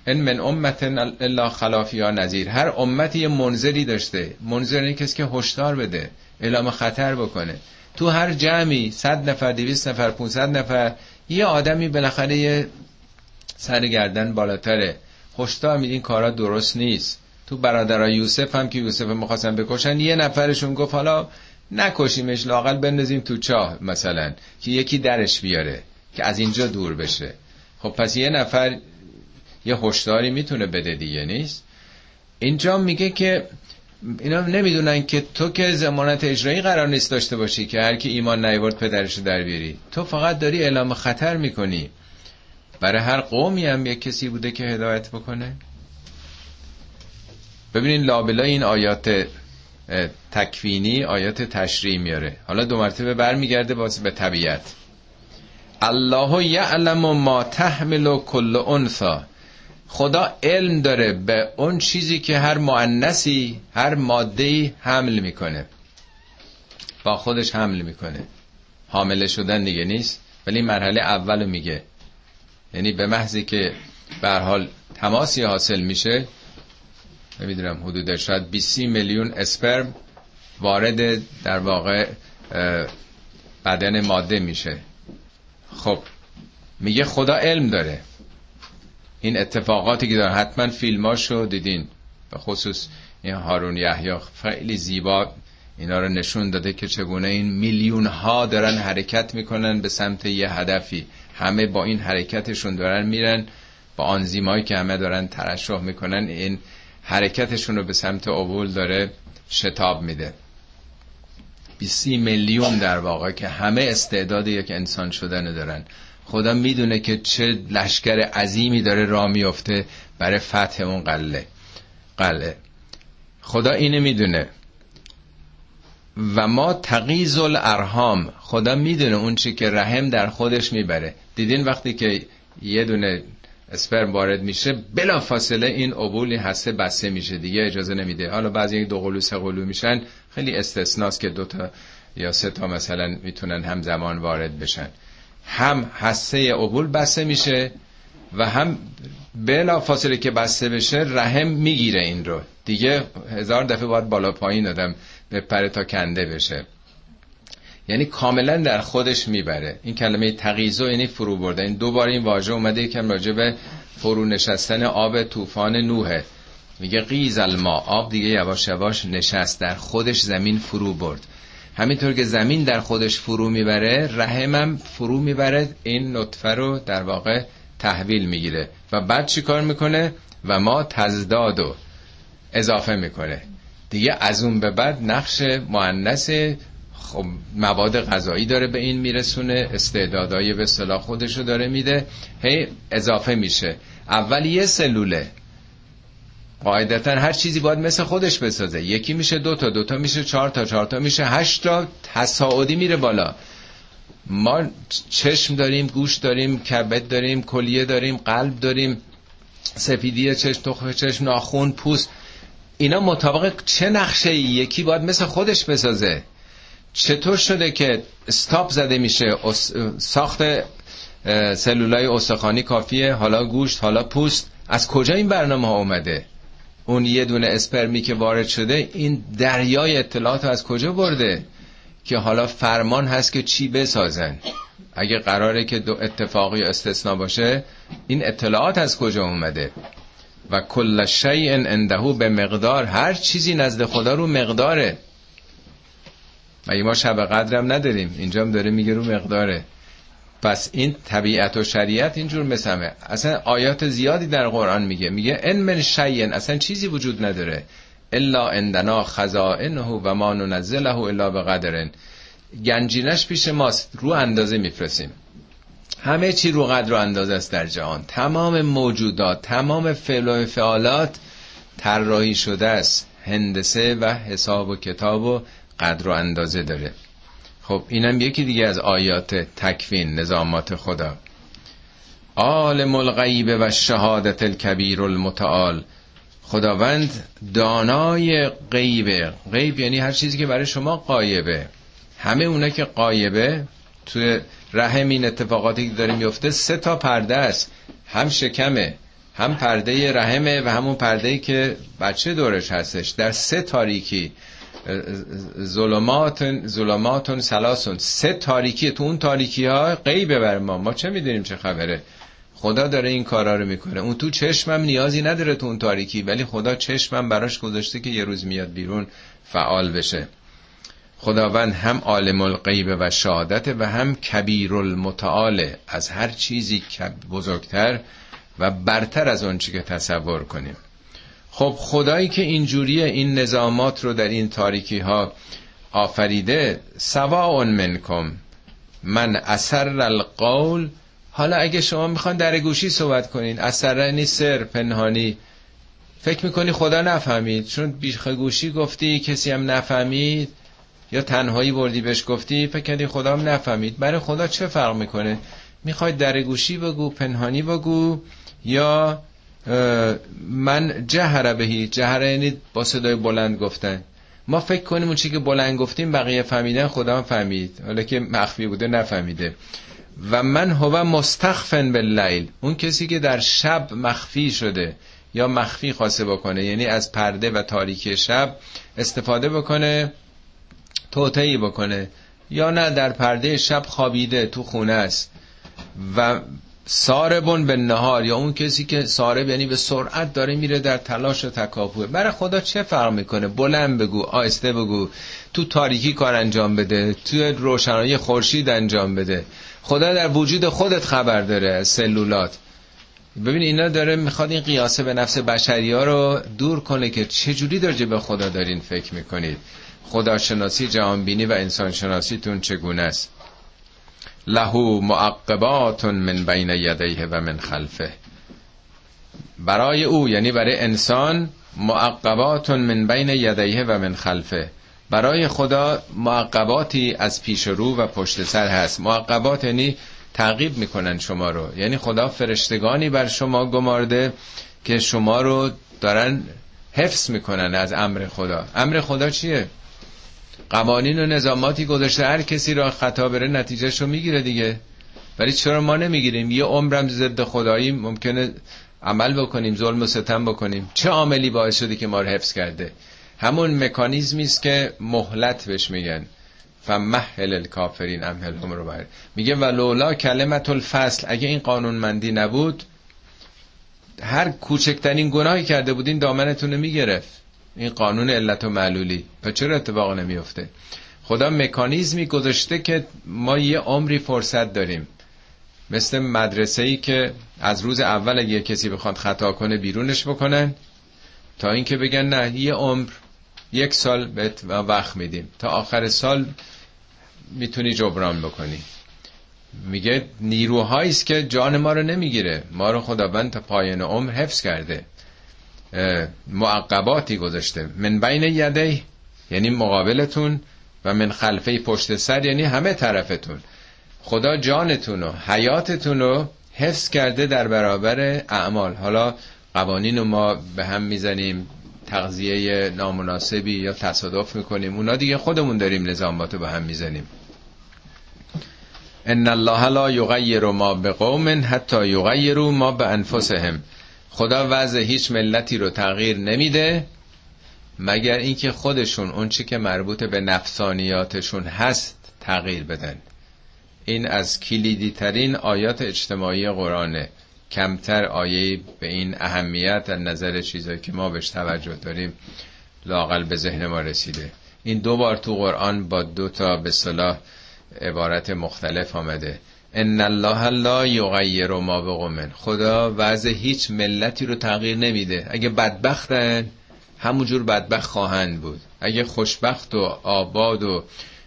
ان من امت الا خلافیا نظیر هر امتی یه منظری داشته. منظر کسی که هشدار بده اعلام خطر بکنه. تو هر جمعی صد نفر دویست نفر 500 نفر یه آدمی بالاخره یه سر گردن بالاتره. هشدار میدین کارا درست نیست. تو برادرای یوسف هم که یوسف می‌خواستن بکشن یه نفرشون گفت حالا نکشیمش لاقل بندازیم تو چاه مثلا که یکی درش بیاره که از اینجا دور بشه. خب پس یه نفر یه هشداری می‌تونه بده دیگه نیست؟ اینجا میگه که اینا نمی‌دونن که تو که زمانت اجرایی قرار نیست داشته باشی که هر کی ایمان نیورد پدرشو در بیاری. تو فقط داری اعلام خطر می‌کنی. برای هر قومی هم یک کسی بوده که هدایت بکنه؟ ببینین لابلا این آیات تکوینی آیات تشریع میاره. حالا دو مرتبه برمیگرده باز به طبیعت. الله یعلم ما تحمل کل انثا. خدا علم داره به اون چیزی که هر معنسی هر ماده حمل می‌کنه. با خودش حمل می‌کنه. حامله شدن دیگه نیست ولی مرحله اولو میگه. یعنی به محضی که به حال تماسی حاصل میشه نمی‌دونم حدود شاید 20 میلیون اسپرم وارد در واقع بدن ماده میشه. خب میگه خدا علم داره. این اتفاقاتی که داره حتما فیلماشو دیدین. به خصوص این هارون یحیی خیلی زیبا اینا رو نشون داده که چگونه این میلیون ها دارن حرکت می‌کنن به سمت یه هدفی. همه با این حرکتشون دارن میرن با آنزیمایی که همه دارن ترشح می‌کنن این حرکتشون رو به سمت عبول داره شتاب میده. 20 میلیون در واقع که همه استعداد یک انسان شدن دارن. خدا می‌دونه که چه لشکر عظیمی داره راه میفته برای فتح اون قله. قله. خدا اینه می‌دونه. و ما تقیز الارهام خدا می‌دونه اون چی که رحم در خودش می‌بره. دیدین وقتی که یه دونه اسپرم وارد میشه بلا فاصله این عبولی هسته بسته میشه. دیگه اجازه نمیده. حالا بعضی دو قلو سه قلو میشن. خیلی استثناست که دوتا یا سه تا مثلا می‌تونن همزمان وارد بشن. هم هسته عبول بسته میشه و هم بلا فاصله که بسته بشه رحم می‌گیره این رو. دیگه هزار دفعه باید بالا پایین دادم به پره تا کنده بشه. یعنی کاملا در خودش می‌بره. این کلمه تقیزو یعنی فرو برده. این دوباره این واژه اومده یکم راجع به فرو نشستن آب طوفان نوحه میگه قیز الما آب دیگه یواش یواش نشست. در خودش زمین فرو برد. همینطور که زمین در خودش فرو می‌بره رحمم فرو می‌بره. این نطفه رو در واقع تحویل می‌گیره. و بعد چی کار می‌کنه؟ و ما تزداد و اضافه می‌کنه. دیگه از اون به بعد نقش معنس خب مواد غذایی داره به این میرسونه استعدادهای به صلاح خودشو داره میده هی اضافه میشه. اول یه سلوله. قاعدتا هر چیزی باید مثل خودش بسازه. یکی میشه دو تا دو تا میشه چهار تا چهار تا میشه هشت تا تصاعدی میره بالا. ما چشم داریم گوش داریم کبد داریم کلیه داریم قلب داریم سفیدی چشم تخم چشم ناخون پوست. اینا مطابق چه نقشه یکی باید مثل خودش بسازه. چطور شده که استاپ زده میشه؟ ساخت سلولای استخوانی کافیه حالا گوشت حالا پوست. از کجا این برنامه ها اومده؟ اون یه دونه اسپرمی که وارد شده این دریای اطلاعات از کجا برده که حالا فرمان هست که چی بسازن؟ اگه قراره که دو اتفاقی استثنا باشه این اطلاعات از کجا اومده؟ و کل شیء عنده به مقدار هر چیزی نزد خدا رو مقداره. مگه ما شب قدرم نداریم؟ اینجا هم داره میگه رو مقداره. پس این طبیعت و شریعت اینجور مثمه. اصلا آیات زیادی در قرآن میگه. میگه ان من شیء اصلا چیزی وجود نداره. الا عندنا خزائنه و ما ننزله الا بقدر. گنجینش پیش ماست. رو اندازه میفرسیم همه چی رو قدر و اندازه است در جهان. تمام موجودات تمام فعل و فعالات طراحی شده است. هندسه و حساب و کتاب و قدر و اندازه داره. خب اینم یکی دیگه از آیات تکوین نظامات خدا. عالم الغیب و شهادت الکبیر المتعال. خداوند دانای غیبه غیب یعنی هر چیزی که برای شما قایبه همه اونا که قایبه توی رحم این اتفاقاتی که داره میفته سه تا پرده است. هم شکمه هم پرده رحمه و همون پرده که بچه دورش هستش. در سه تاریکی ظلمات ظلمات سلاسون سه تاریکی تو اون تاریکی ها غیبه بر ما. ما چه می‌دونیم چه خبره؟ خدا داره این کارا رو می‌کنه. اون تو چشمم نیازی نداره تو اون تاریکی ولی خدا چشمم براش گذاشته که یه روز میاد بیرون فعال بشه. خداوند هم عالم الغیب و شهادت و هم کبیر المتعال از هر چیزی بزرگتر و برتر از چی که تصور کنیم. خب خدایی که اینجوری این نظامات رو در این تاریکی ها آفریده سواء منکم. من اثر القول. حالا اگه شما می‌خوان در گوشی صحبت کنین اثر سر پنهانی. فکر می‌کنی خدا نفهمید؟ چون بیخ گوشی گفتی کسی هم نفهمید. یا تنهایی بردی بهش گفتی فکر کردی خدا هم نفهمید. برای خدا چه فرق می‌کنه؟ می‌خوای در گوشی بگو پنهانی بگو یا من جهره بهی جهره یعنی با صدای بلند گفتن. ما فکر کنیم اون چی که بلند گفتیم بقیه فهمیدن خدا هم فهمید. حالا که مخفی بوده نفهمیده. و من هو مستخفن باللیل. اون کسی که در شب مخفی شده یا مخفی خواسته بکنه یعنی از پرده و تاریکی شب استفاده بکنه. توتهی بکنه. یا نه در پرده شب خوابیده تو خونه است و ساربون به نهار یا اون کسی که سارب یعنی به سرعت داره میره در تلاش و تکاپوه. برای خدا چه فرق می‌کنه؟ بلند بگو آهسته بگو. تو تاریکی کار انجام بده تو روشنایی خورشید انجام بده. خدا در وجود خودت خبر داره سلولات. ببین اینا داره می‌خواد این قیاسه به نفس بشری ها رو دور کنه که چجوری درجه به خدا دارین فکر می‌کنید. خداشناسی جهانبینی و انسانشناسیتون چگونه است؟ لهو معقبات من بین یدیه و من خلفه. برای او یعنی برای انسان معقبات من بین یدیه و من خلفه. برای خدا معقباتی از پیش رو و پشت سر هست. معقبات یعنی تعقیب می‌کنن شما رو. یعنی خدا فرشتگانی بر شما گمارده که شما رو دارن حفظ می‌کنن از امر خدا. امر خدا چیه؟ قوانین و نظاماتی گذاشته هر کسی را خطا بره نتیجهش رو می‌گیره دیگه. ولی چرا ما نمی‌گیریم؟ یه عمرم ضد خدایی ممکنه عمل بکنیم ظلم و ستم بکنیم. چه عاملی باعث شده که ما رو حفظ کرده؟ همون مکانیزمی است که مهلت بهش میگن. فمهل الکافرین امهلهم رو بر میگه ولولا کلمت الفصل اگه این قانون مندی نبود هر کوچکترین گناهی کرده بودین دامنتون رو می‌گرفت. این قانون علت و معلولی. پس چرا اتفاق نمیفته خدا مکانیزمی گذاشته که ما یه عمری فرصت داریم. مثل مدرسه ای که از روز اول اگه کسی بخواد خطا کنه بیرونش بکنن تا اینکه بگن نه یه عمر یک سال بهت وقت میدیم. تا آخر سال می‌تونی جبران بکنی. میگه نیروهایی است که جان ما رو نمی‌گیره. ما رو خداوند تا پایان عمر حفظ کرده. معقباتی گذاشته. من بین یده یعنی مقابلتون و من خلفه پشت سر یعنی همه طرفتون. خدا جانتون و حیاتتون رو حفظ کرده در برابر اعمال. حالا قوانین رو ما به هم می‌زنیم تغذیه نامناسبی یا تصادف می‌کنیم. اونا دیگه خودمون داریم نظامات رو به هم می‌زنیم. ان الله لا یغیر ما بقوم حتی یغیروا ما به انفسهم خدا وضع هیچ ملتی رو تغییر نمیده مگر اینکه خودشون اون چی که مربوط به نفسانیاتشون هست تغییر بدن. این از کلیدی ترین آیات اجتماعی قرآنه. کمتر آیه به این اهمیت از نظر چیزایی که ما بهش توجه داریم لاقل به ذهن ما رسیده. این دو بار تو قرآن با دو تا به صلاح عبارت مختلف آمده. ان الله لا یغیر ما بقومن خدا وضع هیچ ملتی رو تغییر نمیده. اگه بدبختن همونجور بدبخت خواهند بود. اگه خوشبخت و آباد و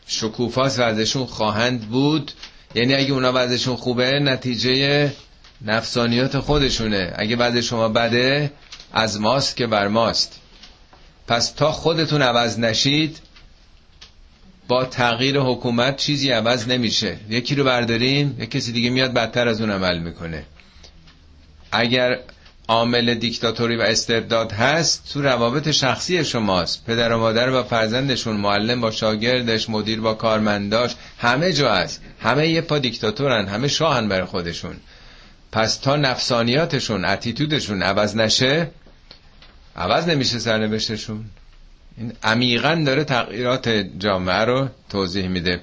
شکوفاست وضعشون خواهند بود یعنی اگه اونا وضعشون خوبه نتیجه نفسانیات خودشونه. اگه وضع شما بده از ماست که بر ماست. پس تا خودتون عوض نشید با تغییر حکومت چیزی عوض نمیشه. یکی رو برداریم یک کسی دیگه میاد بدتر از اون عمل می‌کنه. اگر عامل دیکتاتوری و استبداد هست تو روابط شخصی شماست. پدر و مادر با فرزندشون معلم با شاگردش مدیر با کارمنداش همه جا هست. همه یه پا دیکتاتورن همه شاهن برای خودشون. پس تا نفسانیاتشون اتیتودشون عوض نشه عوض نمیشه سرنوشتشون. این عمیقا داره تغییرات جامعه رو توضیح میده.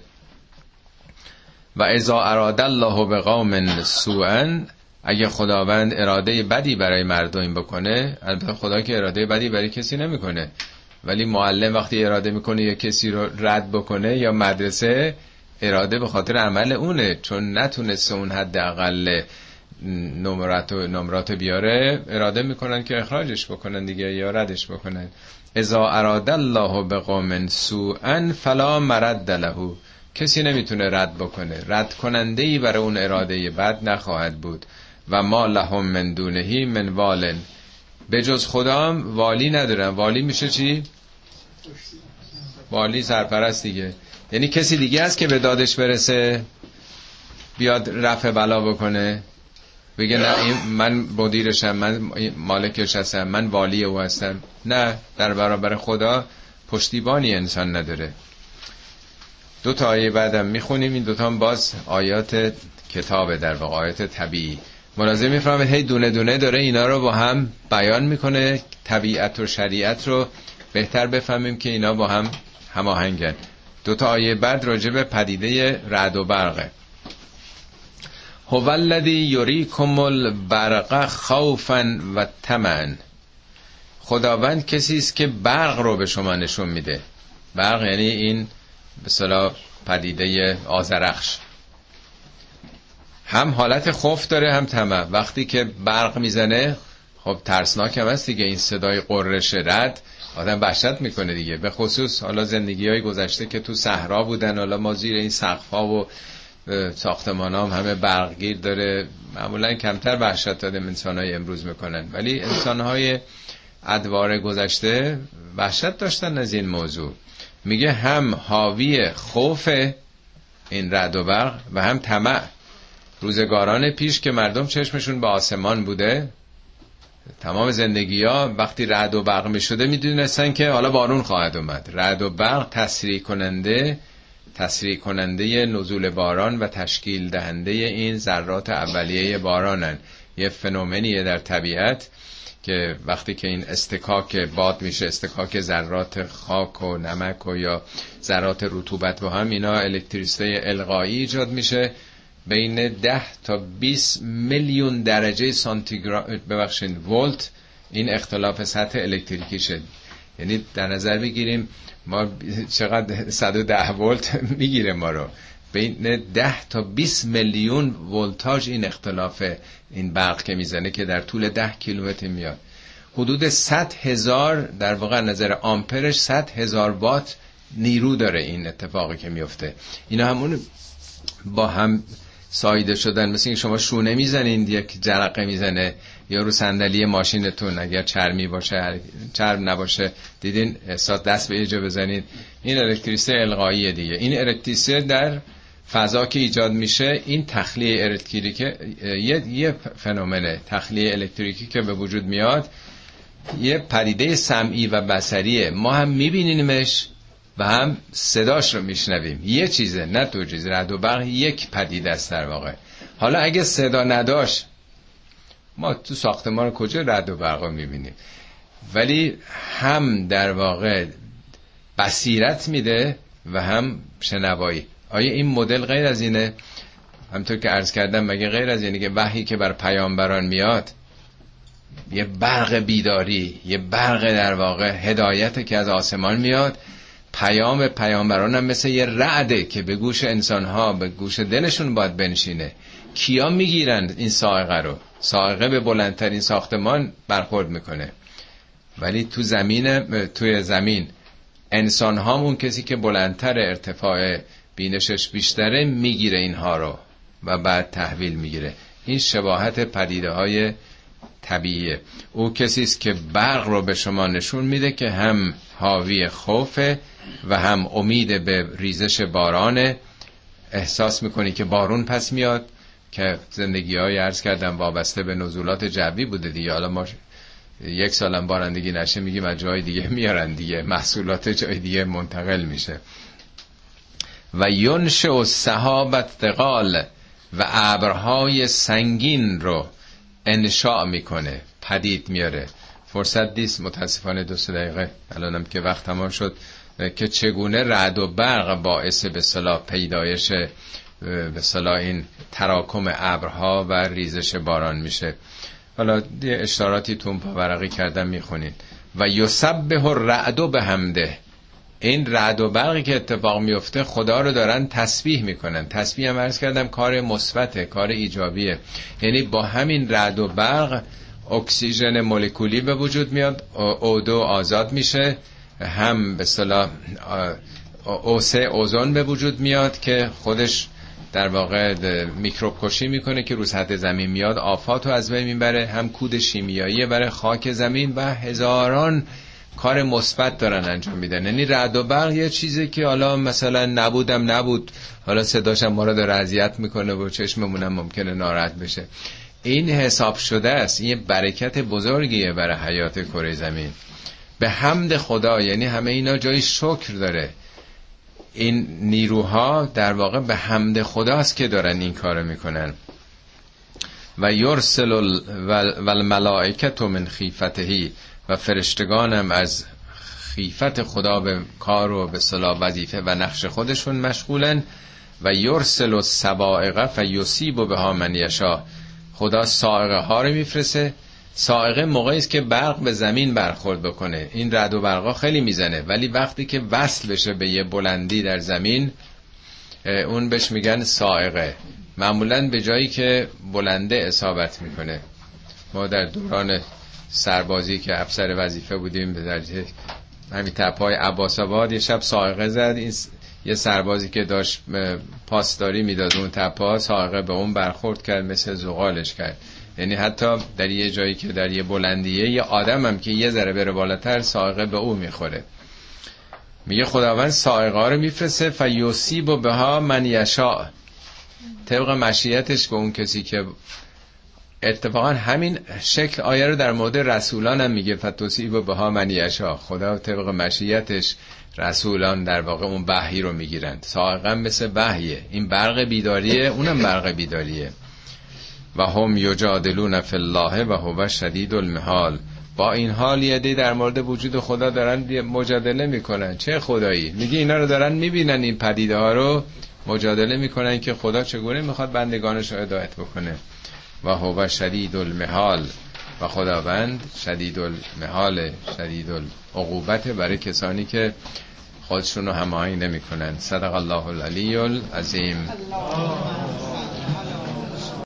و ازا اراد الله به قوم سوءا اگه خداوند اراده بدی برای مردم بکنه البته خدا که اراده بدی برای کسی نمی‌کنه. ولی معلم وقتی اراده می‌کنه یا کسی رو رد بکنه یا مدرسه اراده به خاطر عمل اونه چون نتونسته اون حد اقل نمرات و نمرات بیاره اراده می‌کنن که اخراجش بکنن دیگه یا ردش بکنن. اذا اراد الله به قوم سوءا فلا مرد له. کسی نمی‌تونه رد بکنه. رد کننده ای برای اون اراده بد نخواهد بود. و ما لهم من دونهی من والن به جز خدام والی ندارن والی میشه چی؟ والی سرپرست دیگه. یعنی کسی دیگه است که به دادش برسه بیاد رفع بلا بکنه؟ بگه نه من مدیرشم من مالکش هستم من والی او هستم. نه در برابر خدا پشتیبانی انسان نداره. دو تا آیه بعدم می‌خونیم. این دوتا باز آیات کتابه در واقع آیات طبیعی. ملاحظه می‌فهمه هی دونه دونه داره اینا رو با هم بیان می‌کنه. طبیعت و شریعت رو بهتر بفهمیم که اینا با هم هماهنگن. دو تا آیه بعد راجع به پدیده رعد و برقه هو الذی یریکم البرق خوفا و تمن خداوند کسی است که برق رو به شما نشون میده. برق یعنی این به صلاح پدیده آزرخش هم حالت خوف داره هم طمع. وقتی که برق می‌زنه خب ترسناک هم هست دیگه. این صدای قررش رد آدم وحشت می‌کنه دیگه. به خصوص حالا زندگی های گذشته که تو صحرا بودن حالا ما زیر این سقف ها و ساختمان هم همه برقگیر داره. معمولا کمتر وحشت داده انسان های امروز می‌کنن. ولی انسان های ادوار گذشته وحشت داشتن از این موضوع. میگه هم حاوی خوف این رد و برق و هم طمع. روزگاران پیش که مردم چشمشون به آسمان بوده. تمام زندگی ها وقتی رد و برق می شده می دونستن که حالا بارون خواهد اومد. رد و برق تسریع کننده تسریع کننده نزول باران و تشکیل دهنده این ذرات اولیه بارانن. یه فنومنیه در طبیعت که وقتی که این استکاک باد میشه استکاک ذرات خاک و نمک و یا ذرات رطوبت با هم اینا الکتریسته القایی ایجاد میشه. بین 10 تا 20 میلیون درجه سانتیگراد ببخشید ولت این اختلاف سطح الکتریکی شد یعنی در نظر بگیریم ما چقدر 110 ولت می‌گیره ما رو. بین 10 تا 20 میلیون ولتاژ این اختلاف این برق که می‌زنه که در طول 10 کیلومتر میاد. حدود 100 هزار در واقع نظر آمپرش 100 هزار وات نیرو داره این اتفاقی که میفته. اینا همون با هم سایده شدن. مثل شما شونه می‌زنین یک جرقه می‌زنه. یا رو صندلی ماشینتون اگر چرمی باشه چرم نباشه دیدین؟ احساس دست به ایجا بزنید. این الکتریسه القایی دیگه. این الکتریسه در فضا که ایجاد میشه این تخلیه الکتریکی یه, یه فنومنه. تخلیه الکتریکی که به وجود میاد یه پدیده سمعی و بسریه ما هم میبینیمش و هم صداش رو میشنویم. یه چیزه نه دو چیز رد و برق یک پدیده است در واقع. حالا اگه صدا نداشت ما تو ساختمان کجا رد و برق رو می‌بینیم؟ ولی هم در واقع بصیرت میده و هم شنوایی. آیا این مدل غیر از اینه؟ همطور که عرض کردم مگه غیر از اینه که وحی که بر پیامبران میاد یه برق بیداری یه برق در واقع هدایت که از آسمان میاد پیام پیامبران هم مثل یه رعده که به گوش انسان ها به گوش دلشون باید بنشینه. کیا می‌گیرن این سائقه رو؟ سائقه به بلندترین ساختمان برخورد می‌کنه. ولی تو زمین توی زمین انسان هامون کسی که بلندتر ارتفاع بینشش بیشتره می‌گیره اینها رو و بعد تحویل می‌گیره. این شباهت پدیده های طبیعیه. او کسی است که برق رو به شما نشون میده که هم حاوی خوفه و هم امید به ریزش بارانه احساس می‌کنی که بارون پس میاد. که زندگی های عرض کردم وابسته به نزولات جوی بوده دیگه. حالا ما یک سالم بارندگی نشه میگیم از جای دیگه میارن دیگه. محصولات جای دیگه منتقل میشه. و ینش و صحابت تقال و ابرهای سنگین رو انشاء می‌کنه. پدید میاره. فرصت دیست متاسفانه دو سه دقیقه. الانم که وقت تمام شد. که چگونه رعد و برق باعث به صلاح پیدایش به این تراکم ابرها و ریزش باران میشه. حالا یه اشتاراتی تون ورقی کردم می‌خونین. و یسبه رعد به همده این رعد و برقی که اتفاق میفته خدا رو دارن تسبیح می‌کنن. تسبیح هم عرض کردم کار مثبته کار ایجابیه. یعنی با همین رعد و برق اکسیژن مولکولی به وجود میاد اودو آزاد میشه. هم به صلاح اوسه اوزون به وجود میاد که خودش در واقع میکروب کشی می‌کنه که رو سطح زمین میاد آفات رو از بین می‌بره هم کود شیمیایی برای خاک زمین و هزاران کار مثبت دارن انجام میدن. یعنی رعد و برق یه چیزی که حالا مثلا نبودم نبود. حالا صداشم ما رو داره اذیت می‌کنه و چشممونم ممکنه ناراحت بشه. این حساب شده است. این برکت بزرگیه برای حیات کره زمین. به حمد خدا یعنی همه اینا جای شکر داره. این نیروها در واقع به حمد خداست که دارن این کارو می‌کنن. و یرسل و الملائکت من خیفتهی و فرشتگانم از خیفت خدا به کار و به صلاح وظیفه و نقش خودشون مشغولن. و یرسل و سبائقه و به ها من یشا خدا سائقه ها رو میفرسه سائقه موقعی است که برق به زمین برخورد بکنه. این رد و برقا خیلی می‌زنه. ولی وقتی که وصل بشه به یه بلندی در زمین اون بهش میگن سائقه. معمولا به جایی که بلنده اصابت می‌کنه. ما در دوران سربازی که افسر وظیفه بودیم به درجه همین تپای عباس آباد یه شب سائقه زد. این یه سربازی که داشت پاسداری می‌داد اون تپا سائقه به اون برخورد کرد مثل زغالش کرد. یعنی حتی در یه جایی که در یه بلندیه یه آدم هم که یه ذره بره بالاتر سائقه به او می‌خوره. میگه خداوند سائقه رو میفرسه فیوسیب و به ها من یشا طبق مشیتش به اون کسی که اتفاقا همین شکل آیه رو در مورد رسولان هم میگه فتوسیب و به ها من یشا خدا طبق مشیتش رسولان در واقع اون بحی رو می‌گیرند. سائقا مثل بحیه این برق بیداریه اونم برق بیداریه. و هم یجادلون فی الله و هو شدید المحال. با این حال یه در مورد وجود خدا دارن مجادله می‌کنن. چه خدایی؟ میگه اینا رو دارن می‌بینن این پدیده ها رو؟ مجادله می‌کنن که خدا چگونه می‌خواد بندگانش رو هدایت بکنه. و هو شدید المحال. و خداوند شدید المحال شدید العقوبت برای کسانی که خودشون رو هماهنگ نمی‌کنن. صدق الله العلی العظیم.